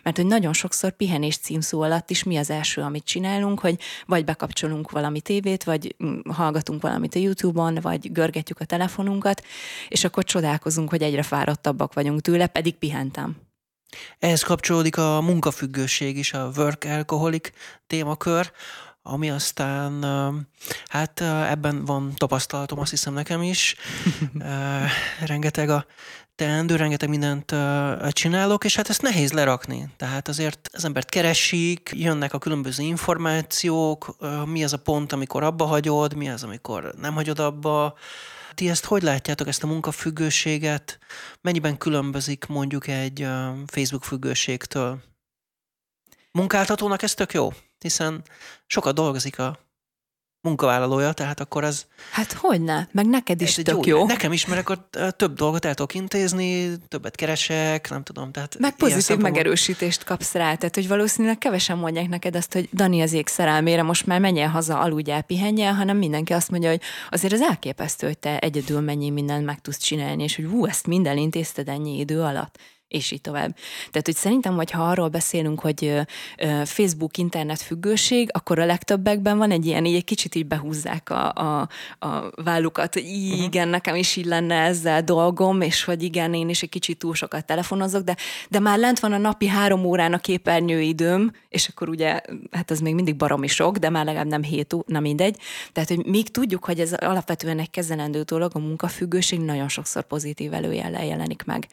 Mert hogy nagyon sokszor pihenés címszó alatt is mi az első, amit csinálunk, hogy vagy bekapcsolunk valami tévét, vagy mm, hallgatunk valamit a YouTube-on, vagy görgetjük a telefonunkat, és akkor csodálkozunk, hogy egyre fáradtabbak vagyunk tőle, pedig pihentem. Ehhez kapcsolódik a munkafüggőség is, a work alcoholic témakör, ami aztán, hát ebben van tapasztalatom, azt hiszem nekem is. rengeteg a teendő, rengeteg mindent csinálok, és hát ezt nehéz lerakni. Tehát azért az embert keresik, jönnek a különböző információk, mi az a pont, amikor abba hagyod, mi az, amikor nem hagyod abba. Ti ezt hogy látjátok, ezt a munkafüggőséget? Mennyiben különbözik mondjuk egy Facebook függőségtől? Munkáltatónak ez tök jó? Hiszen sokat dolgozik a munkavállalója, tehát akkor az... Hát hogyne, meg neked is tök jó. jó. Nekem is, mert akkor több dolgot el tudok intézni, többet keresek, nem tudom. Tehát meg pozitív megerősítést kapsz rá, tehát hogy valószínűleg kevesen mondják neked azt, hogy Dani az ég szerelmére most már menjél haza, aludjál, pihenjél, hanem mindenki azt mondja, hogy azért az elképesztő, hogy te egyedül mennyi mindent meg tudsz csinálni, és hogy hú, ezt minden intézted ennyi idő alatt. És így tovább. Tehát, hogy szerintem, hogyha arról beszélünk, hogy Facebook internet függőség, akkor a legtöbbekben van egy ilyen, így egy kicsit így behúzzák a, a, a vállukat, hogy uh-huh. igen, nekem is így lenne ezzel dolgom, és hogy igen, én is egy kicsit túl sokat telefonozok, de, de már lent van a napi három órán a képernyőidőm, és akkor ugye, hát ez még mindig baromi sok, de már legalább nem hét, nem mindegy. Tehát, hogy még tudjuk, hogy ez alapvetően egy kezelendő dolog, a munkafüggőség nagyon sokszor pozitív előjellel jelenik meg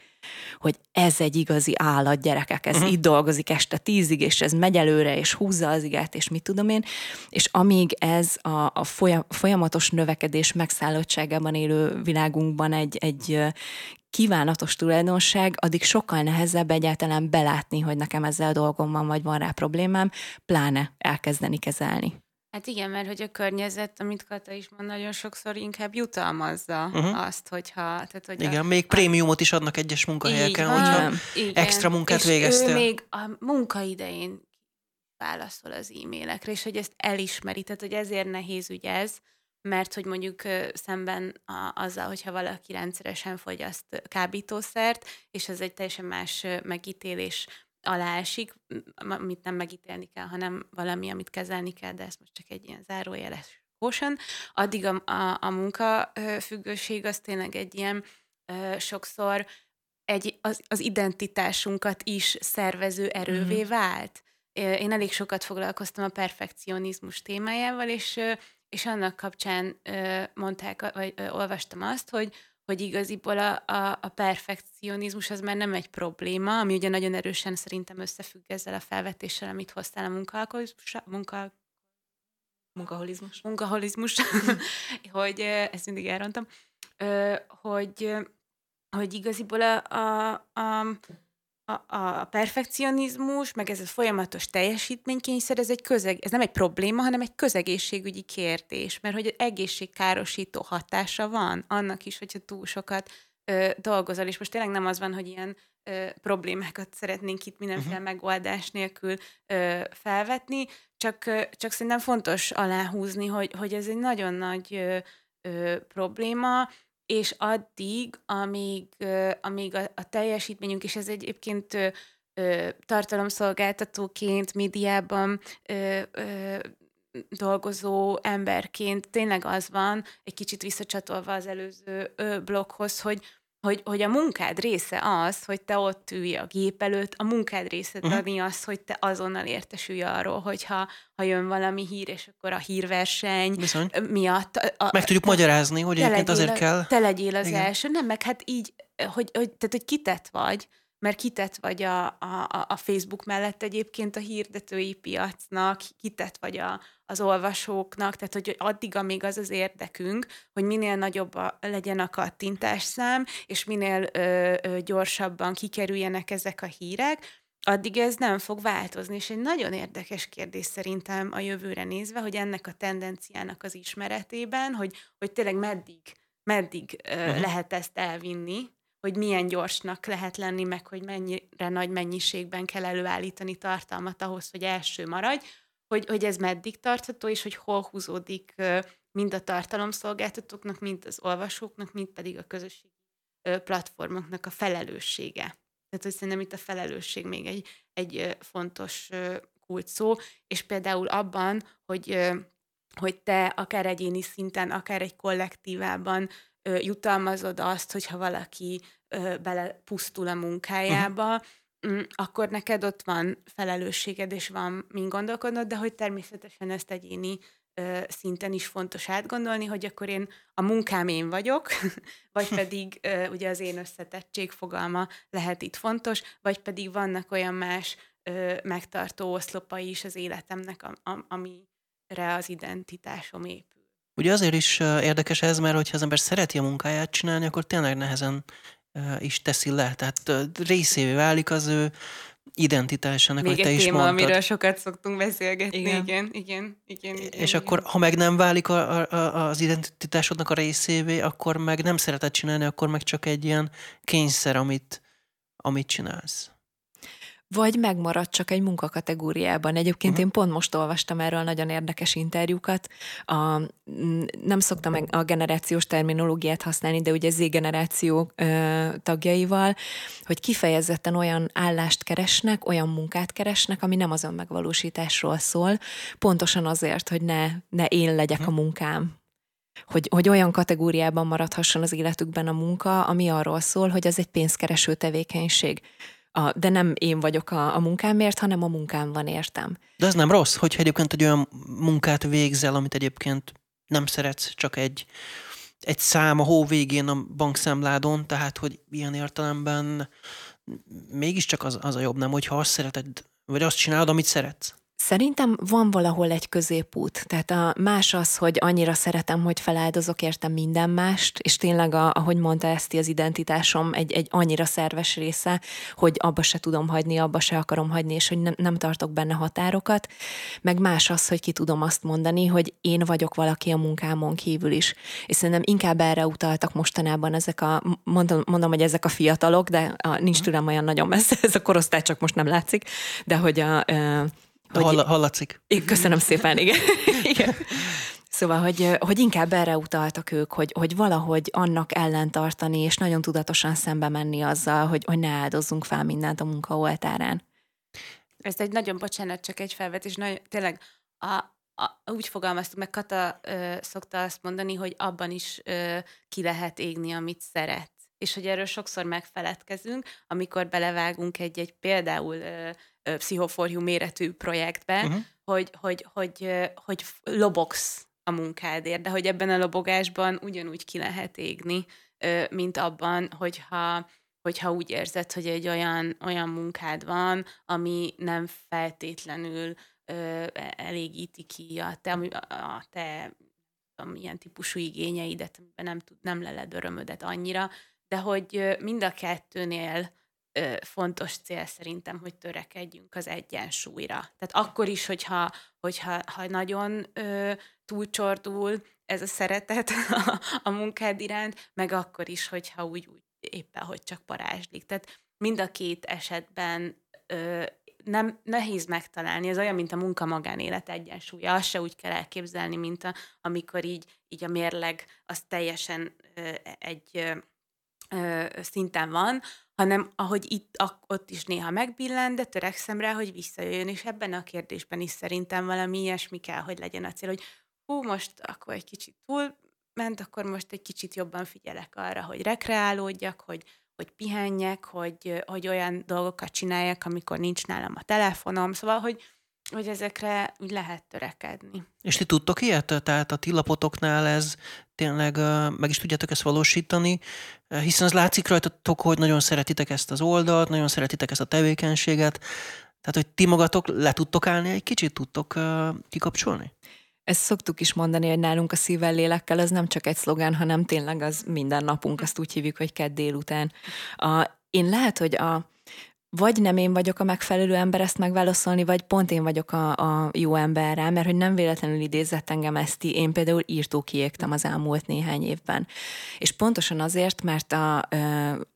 hogy ez egy igazi állat, gyerekek, ez uh-huh. itt dolgozik este tízig, és ez megy előre, és húzza az igát, és mit tudom én, és amíg ez a, a folyamatos növekedés megszállottságában élő világunkban egy, egy kívánatos tulajdonság, addig sokkal nehezebb egyáltalán belátni, hogy nekem ezzel dolgom van, vagy van rá problémám, pláne elkezdeni kezelni. Hát igen, mert hogy a környezet, amit Kata is mond, nagyon sokszor inkább jutalmazza uh-huh. azt, hogyha... Tehát, hogy igen, a, még prémiumot is adnak egyes munkahelyeken, hogyha igen. extra munkát és végeztél. ő még a munkaidején válaszol az e-mailekre, és hogy ezt elismeri, tehát hogy ezért nehéz ügy ez, mert hogy mondjuk szemben a, azzal, hogyha valaki rendszeresen fogyaszt kábítószert, és ez egy teljesen más megítélés alá esik, amit nem megítélni kell, hanem valami, amit kezelni kell, de ez most csak egy ilyen zárójeles caution. Addig a, a, a munkafüggőség az tényleg egy ilyen ö, sokszor egy, az, az identitásunkat is szervező erővé mm-hmm. vált. Én elég sokat foglalkoztam a perfekcionizmus témájával, és, és annak kapcsán mondták, vagy olvastam azt, hogy hogy igaziból a, a, a perfekcionizmus az már nem egy probléma, ami ugye nagyon erősen szerintem összefügg ezzel a felvetéssel, amit hoztál a munkaholizmus, munka, munkaholizmus, munkaholizmus. Hogy ezt mindig elrontam, hogy, hogy igaziból a, a, a a, a perfekcionizmus, meg ez a folyamatos teljesítménykényszer, ez egy közeg, ez nem egy probléma, hanem egy közegészségügyi kérdés, mert hogy egészségkárosító hatása van annak is, hogyha túl sokat ö, dolgozol, és most tényleg nem az van, hogy ilyen ö, problémákat szeretnénk itt mindenféle uh-huh. megoldás nélkül ö, felvetni, csak, ö, csak szerintem fontos aláhúzni, hogy, hogy ez egy nagyon nagy ö, ö, probléma, és addig, amíg, amíg a, a teljesítményünk, és ez egyébként tartalomszolgáltatóként, médiában dolgozó emberként tényleg az van, egy kicsit visszacsatolva az előző bloghoz, hogy, hogy, hogy a munkád része az, hogy te ott ülj a gép előtt, a munkád része uh-huh. adni az, hogy te azonnal értesülj arról, hogyha ha jön valami hír, és akkor a hírverseny Bizony. miatt... A, meg tudjuk a, magyarázni, hogy egyébként azért a, kell... Te legyél az Igen. első, nem, meg hát így, hogy, hogy, tehát, hogy kitett vagy, mert kitett vagy a, a, a Facebook mellett egyébként a hirdetői piacnak, kitett vagy a, az olvasóknak, tehát hogy addig, amíg az az érdekünk, hogy minél nagyobb a, legyen a kattintás szám, és minél ö, ö, gyorsabban kikerüljenek ezek a hírek, addig ez nem fog változni. És egy nagyon érdekes kérdés szerintem a jövőre nézve, hogy ennek a tendenciának az ismeretében, hogy, hogy tényleg meddig, meddig uh-huh. lehet ezt elvinni, hogy milyen gyorsnak lehet lenni, meg hogy mennyire nagy mennyiségben kell előállítani tartalmat ahhoz, hogy első maradj, hogy, hogy ez meddig tartható, és hogy hol húzódik mind a tartalomszolgáltatóknak, mind az olvasóknak, mind pedig a közösségi platformoknak a felelőssége. Tehát, hogy szerintem itt a felelősség még egy, egy fontos kult szó, és például abban, hogy, hogy te akár egyéni szinten, akár egy kollektívában ö, jutalmazod azt, hogyha valaki ö, belepusztul a munkájába, uh-huh. akkor neked ott van felelősséged, és van mind gondolkodnod, de hogy természetesen ezt egyéni ö, szinten is fontos átgondolni, hogy akkor én a munkám én vagyok, vagy pedig ö, ugye az én összetettség fogalma lehet itt fontos, vagy pedig vannak olyan más ö, megtartó oszlopai is az életemnek, a, a, amire az identitásom épül. Ugye azért is érdekes ez, mert hogyha az ember szereti a munkáját csinálni, akkor tényleg nehezen is teszi le. Tehát részévé válik az ő identitásának, Még hogy te is téma, mondtad. amiről sokat szoktunk beszélgetni. Igen, igen, igen. igen, igen És igen. akkor, ha meg nem válik a, a, az identitásodnak a részévé, akkor meg nem szereted csinálni, akkor meg csak egy ilyen kényszer, amit, amit csinálsz. Vagy megmarad csak egy munkakategóriában. Egyébként uh-huh. én pont most olvastam erről nagyon érdekes interjúkat. A, nem szoktam a generációs terminológiát használni, de ugye Z-generáció ö, tagjaival, hogy kifejezetten olyan állást keresnek, olyan munkát keresnek, ami nem az önmegvalósításról szól, pontosan azért, hogy ne, ne én legyek uh-huh. a munkám, hogy, hogy olyan kategóriában maradhasson az életükben a munka, ami arról szól, hogy az egy pénzkereső tevékenység. A, de nem én vagyok a, a munkámért, hanem a munkám van értem. De ez nem rossz, hogyha egyébként egy olyan munkát végzel, amit egyébként nem szeretsz, csak egy, egy szám a hó végén a bankszámládon, tehát hogy ilyen értelemben mégiscsak az, az a jobb, nem, hogyha azt szereted, vagy azt csinálod, amit szeretsz. Szerintem van valahol egy középút. Tehát a más az, hogy annyira szeretem, hogy feláldozok értem minden mást, és tényleg, a, ahogy mondta Eszti, az identitásom egy, egy annyira szerves része, hogy abba se tudom hagyni, abba se akarom hagyni, és hogy nem, nem tartok benne határokat. Meg más az, hogy ki tudom azt mondani, hogy én vagyok valaki a munkámon kívül is. És szerintem inkább erre utaltak mostanában ezek a, mondom, mondom hogy ezek a fiatalok, de a, nincs mhm. tőlem olyan nagyon messze, ez a korosztály csak most nem látszik, de hogy a, a hogy, Hall, hallatszik. Köszönöm szépen, igen. igen. Szóval, hogy, hogy inkább erre utaltak ők, hogy, hogy valahogy annak ellen tartani, és nagyon tudatosan szembe menni azzal, hogy, hogy ne áldozzunk fel mindent a munka oltárán. Ez egy nagyon, bocsánat, csak egy felvetés, nagyon, tényleg a, a, úgy fogalmaztuk, meg Kata ö, szokta azt mondani, hogy abban is ö, ki lehet égni, amit szeret. És hogy erről sokszor megfeledkezünk, amikor belevágunk egy-egy például ö, pszichoforjú méretű projektbe, uh-huh. hogy, hogy, hogy, hogy lobogsz a munkádért, de hogy ebben a lobogásban ugyanúgy ki lehet égni, mint abban, hogyha hogyha úgy érzed, hogy egy olyan, olyan munkád van, ami nem feltétlenül ö, elégíti ki a te, a, te milyen típusú igényeidet, amiben nem, tud, nem leled örömödet annyira, de hogy mind a kettőnél ö, fontos cél szerintem, hogy törekedjünk az egyensúlyra. Tehát akkor is, hogyha, hogyha ha nagyon ö, túlcsordul ez a szeretet a, a munkád iránt, meg akkor is, hogyha úgy, úgy éppen, hogy csak parázslik. Tehát mind a két esetben ö, nem nehéz megtalálni, ez olyan, mint a munka-magánélet egyensúlya. Azt se úgy kell elképzelni, mint a, amikor így, így a mérleg az teljesen ö, egy ö, szinten van, hanem ahogy itt, ott is néha megbillen, de törekszem rá, hogy visszajöjjön, és ebben a kérdésben is szerintem valami ilyesmi kell, hogy legyen a cél, hogy hú, most akkor egy kicsit túl ment, akkor most egy kicsit jobban figyelek arra, hogy rekreálódjak, hogy, hogy pihenjek, hogy, hogy olyan dolgokat csináljak, amikor nincs nálam a telefonom, szóval, hogy, hogy ezekre úgy lehet törekedni. És ti tudtok ilyet? Tehát a ti lapotoknál ez tényleg meg is tudjátok ezt valósítani, hiszen az látszik rajtatok, hogy nagyon szeretitek ezt az oldalt, nagyon szeretitek ezt a tevékenységet, tehát hogy ti magatok le tudtok állni egy kicsit, tudtok kikapcsolni? Ezt szoktuk is mondani, hogy nálunk a szívvel lélekkel az nem csak egy szlogán, hanem tényleg az minden napunk, azt úgy hívjuk, hogy kedd délután. A, én lehet, hogy a, vagy nem én vagyok a megfelelő ember ezt megválaszolni, vagy pont én vagyok a, a jó ember rá, mert hogy nem véletlenül idézett engem ezt, én például írtó kiégtem az elmúlt néhány évben. És pontosan azért, mert a,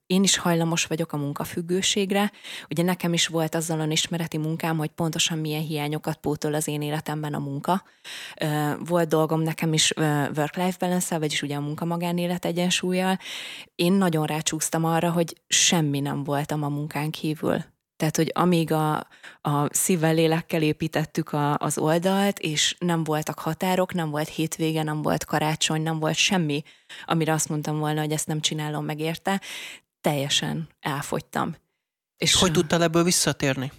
én is hajlamos vagyok a munkafüggőségre. Ugye nekem is volt azzal a ismereti munkám, hogy pontosan milyen hiányokat pótol az én életemben a munka. Volt dolgom nekem is work-life balance vagyis ugye a munka-magánélet egyensúlyjal. Én nagyon rácsúsztam arra, hogy semmi nem voltam a munkán kívül. Tehát, hogy amíg a, a szívvel, lélekkel építettük a, az oldalt, és nem voltak határok, nem volt hétvége, nem volt karácsony, nem volt semmi, amire azt mondtam volna, hogy ezt nem csinálom meg érte teljesen elfogytam. És hogy tudtál ebből visszatérni?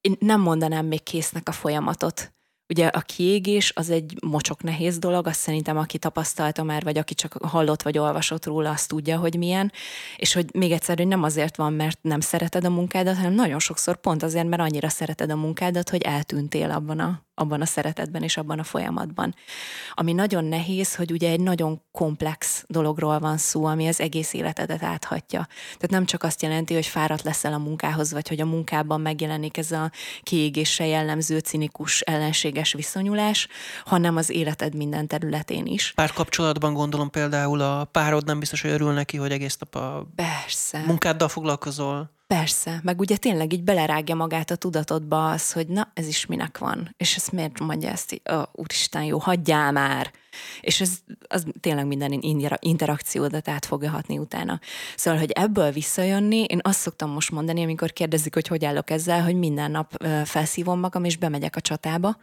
Én nem mondanám még késznek a folyamatot. Ugye a kiégés az egy mocsok nehéz dolog, azt szerintem aki tapasztalta már, vagy aki csak hallott vagy olvasott róla, azt tudja, hogy milyen, és hogy még egyszer, hogy nem azért van, mert nem szereted a munkádat, hanem nagyon sokszor pont azért, mert annyira szereted a munkádat, hogy eltűntél abban a abban a szeretetben és abban a folyamatban. Ami nagyon nehéz, hogy ugye egy nagyon komplex dologról van szó, ami az egész életedet áthatja. Tehát nem csak azt jelenti, hogy fáradt leszel a munkához, vagy hogy a munkában megjelenik ez a kiégésre jellemző, cinikus, ellenséges viszonyulás, hanem az életed minden területén is. Pár kapcsolatban gondolom például a párod nem biztos, hogy örül neki, hogy egész nap a Persze. munkáddal foglalkozol. Persze, meg ugye tényleg így belerágja magát a tudatodba az, hogy na, ez is minek van, és ezt miért mondja ezt, ó, úristen, jó, hagyjál már. És ez az tényleg minden interakciódat át fogja hatni utána. Szóval, hogy ebből visszajönni, én azt szoktam most mondani, amikor kérdezik, hogy hogy állok ezzel, hogy minden nap felszívom magam, és bemegyek a csatába,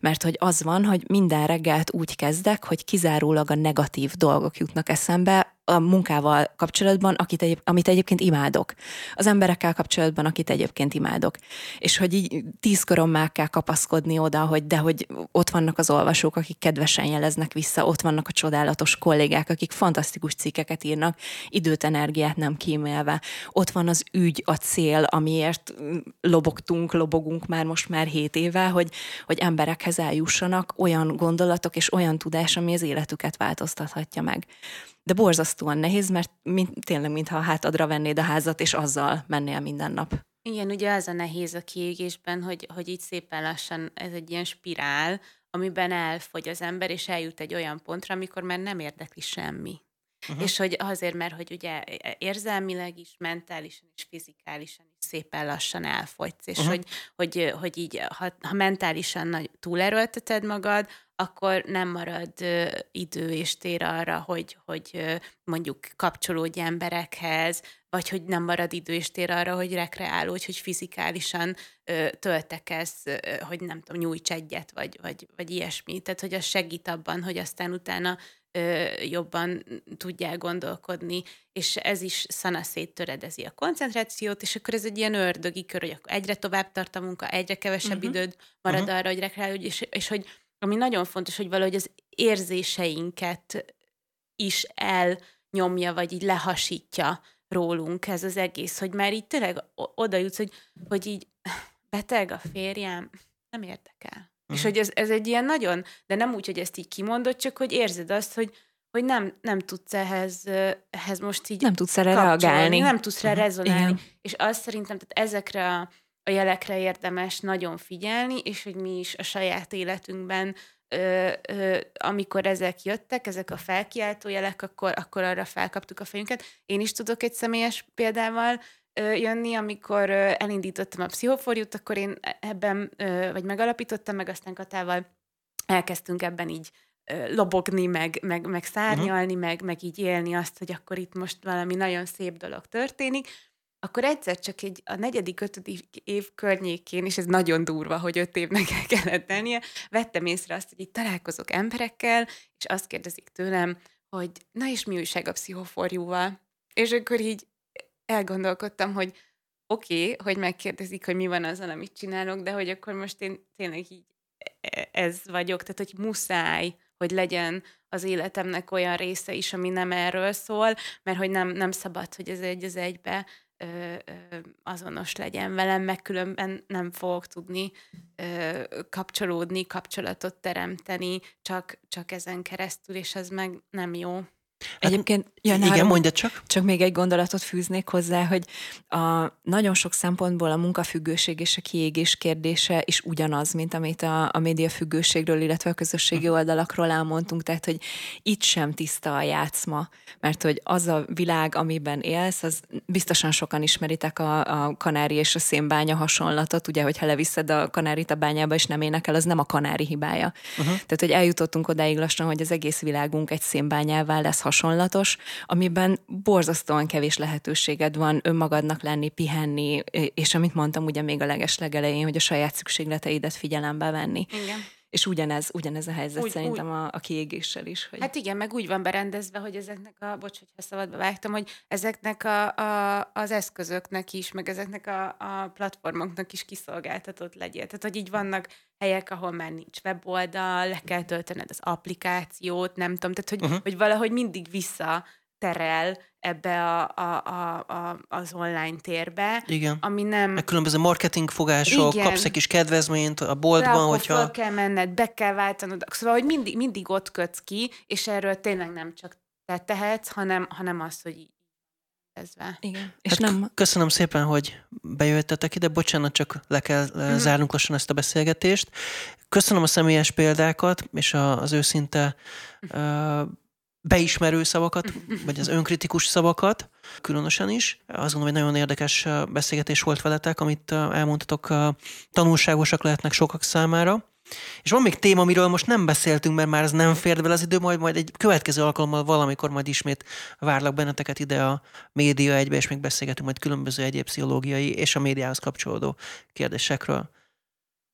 mert hogy az van, hogy minden reggelt úgy kezdek, hogy kizárólag a negatív dolgok jutnak eszembe, a munkával kapcsolatban, akit egyéb, amit egyébként imádok. Az emberekkel kapcsolatban, akit egyébként imádok. És hogy így tízkoron már kell kapaszkodni oda, hogy de hogy ott vannak az olvasók, akik kedvesen jeleznek vissza, ott vannak a csodálatos kollégák, akik fantasztikus cikkeket írnak, időt, energiát nem kímélve. Ott van az ügy, a cél, amiért lobogtunk, lobogunk már most már hét éve, hogy, hogy emberekhez eljussanak olyan gondolatok és olyan tudás, ami az életüket változtathatja meg de borzasztóan nehéz, mert mint, tényleg mintha a hátadra vennéd a házat, és azzal mennél minden nap. Igen, ugye az a nehéz a kiégésben, hogy, hogy így szépen lassan ez egy ilyen spirál, amiben elfogy az ember, és eljut egy olyan pontra, amikor már nem érdekli semmi. Uh-huh. És hogy azért, mert hogy ugye érzelmileg is, mentálisan és fizikálisan is szépen lassan elfogysz, és uh-huh. hogy, hogy, hogy így, ha, ha mentálisan nagy, túlerőlteted magad, akkor nem marad idő és tér arra, hogy, hogy mondjuk kapcsolódj emberekhez, vagy hogy nem marad idő és tér arra, hogy rekreálódj, hogy fizikálisan töltekez, hogy nem tudom, nyújts egyet, vagy, vagy, vagy ilyesmi. Tehát, hogy az segít abban, hogy aztán utána jobban tudjál gondolkodni, és ez is szanaszét töredezi a koncentrációt, és akkor ez egy ilyen ördögi kör, hogy akkor egyre tovább tart a munka, egyre kevesebb uh-huh. időd marad uh-huh. arra, hogy rekreálódj, és, és hogy ami nagyon fontos, hogy valahogy az érzéseinket is elnyomja, vagy így lehasítja rólunk ez az egész, hogy már így tényleg oda jutsz, hogy, hogy így beteg a férjem, nem érdekel. Uh-huh. És mhm. hogy ez, ez egy ilyen nagyon, de nem úgy, hogy ezt így kimondod, csak hogy érzed azt, hogy, hogy nem, nem tudsz ehhez, ehhez most így Nem tudsz erre reagálni. Nem tudsz rá uh-huh. rezonálni. Igen. És azt szerintem, tehát ezekre a, a jelekre érdemes nagyon figyelni, és hogy mi is a saját életünkben ö, ö, amikor ezek jöttek, ezek a felkiáltó jelek, akkor, akkor arra felkaptuk a fejünket. Én is tudok egy személyes példával ö, jönni, amikor ö, elindítottam a pszichoforjút, akkor én ebben, ö, vagy megalapítottam, meg aztán Katával elkezdtünk ebben így lobogni, meg, meg, meg szárnyalni, uh-huh. meg, meg így élni azt, hogy akkor itt most valami nagyon szép dolog történik, akkor egyszer csak egy a negyedik, ötödik év környékén, és ez nagyon durva, hogy öt évnek el kellett tennie, vettem észre azt, hogy itt találkozok emberekkel, és azt kérdezik tőlem, hogy na és mi újság a pszichoforjúval? És akkor így elgondolkodtam, hogy oké, okay, hogy megkérdezik, hogy mi van azzal, amit csinálok, de hogy akkor most én tényleg így e, ez vagyok, tehát hogy muszáj, hogy legyen az életemnek olyan része is, ami nem erről szól, mert hogy nem, nem szabad, hogy ez egy az egybe ö, ö, azonos legyen velem, meg különben nem fogok tudni ö, kapcsolódni, kapcsolatot teremteni, csak, csak ezen keresztül, és ez meg nem jó. Egyébként, ja, igen, mondja csak. Csak még egy gondolatot fűznék hozzá, hogy a, nagyon sok szempontból a munkafüggőség és a kiégés kérdése is ugyanaz, mint amit a, a médiafüggőségről, illetve a közösségi oldalakról elmondtunk, tehát hogy itt sem tiszta a játszma, mert hogy az a világ, amiben élsz, az biztosan sokan ismeritek a, a kanári és a szénbánya hasonlatot, ugye, hogyha leviszed a kanárit a bányába és nem énekel, az nem a kanári hibája. Uh-huh. Tehát, hogy eljutottunk odáig lassan, hogy az egész világunk egy szénbányává lesz hasonlatos, amiben borzasztóan kevés lehetőséged van önmagadnak lenni, pihenni, és amit mondtam ugye még a leges legelején, hogy a saját szükségleteidet figyelembe venni. Igen. És ugyanez, ugyanez a helyzet úgy, szerintem úgy, a, a kiégéssel is. Hogy... Hát igen, meg úgy van berendezve, hogy ezeknek a, bocs, hogyha szabadba vágtam, hogy ezeknek a, a, az eszközöknek is, meg ezeknek a, a platformoknak is kiszolgáltatott legyél. Tehát, hogy így vannak helyek, ahol már nincs weboldal, le kell töltened az applikációt, nem tudom, tehát, hogy, uh-huh. hogy valahogy mindig vissza terel ebbe a, a, a, a, az online térbe, Igen. ami nem... Meg különböző marketing fogások, Igen. kapsz egy kis kedvezményt a boltban, De hogyha... Fel kell menned, be kell váltanod, szóval, hogy mindig, mindig ott kötsz ki, és erről tényleg nem csak te tehetsz, hanem, hanem az, hogy így kezdve. Igen. És hát nem... Köszönöm szépen, hogy bejöttetek ide. Bocsánat, csak le kell uh-huh. zárnunk lassan ezt a beszélgetést. Köszönöm a személyes példákat, és a, az őszinte uh, beismerő szavakat, vagy az önkritikus szavakat, különösen is. Azt gondolom, hogy nagyon érdekes beszélgetés volt veletek, amit elmondtatok, tanulságosak lehetnek sokak számára. És van még téma, amiről most nem beszéltünk, mert már ez nem fér bele az idő, majd, majd egy következő alkalommal valamikor majd ismét várlak benneteket ide a média egybe, és még beszélgetünk majd különböző egyéb pszichológiai és a médiához kapcsolódó kérdésekről.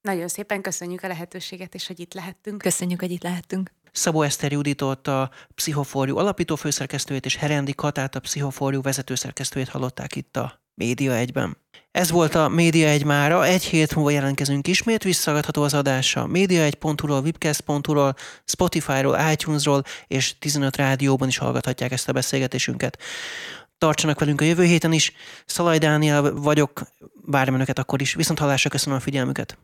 Nagyon szépen köszönjük a lehetőséget, és hogy itt lehettünk. Köszönjük, hogy itt lehettünk. Szabó Eszter Juditot, a Pszichoforjú alapító főszerkesztőjét, és Herendi Katát, a Pszichoforjú vezetőszerkesztőjét hallották itt a Média egyben. Ez volt a Média egy mára, egy hét múlva jelentkezünk ismét, visszagadható az adása média1.hu-ról, webcast.hu-ról, Spotify-ról, iTunes-ról és 15 rádióban is hallgathatják ezt a beszélgetésünket. Tartsanak velünk a jövő héten is. Szalaj Dániel vagyok, várom önöket akkor is. Viszont hallásra köszönöm a figyelmüket.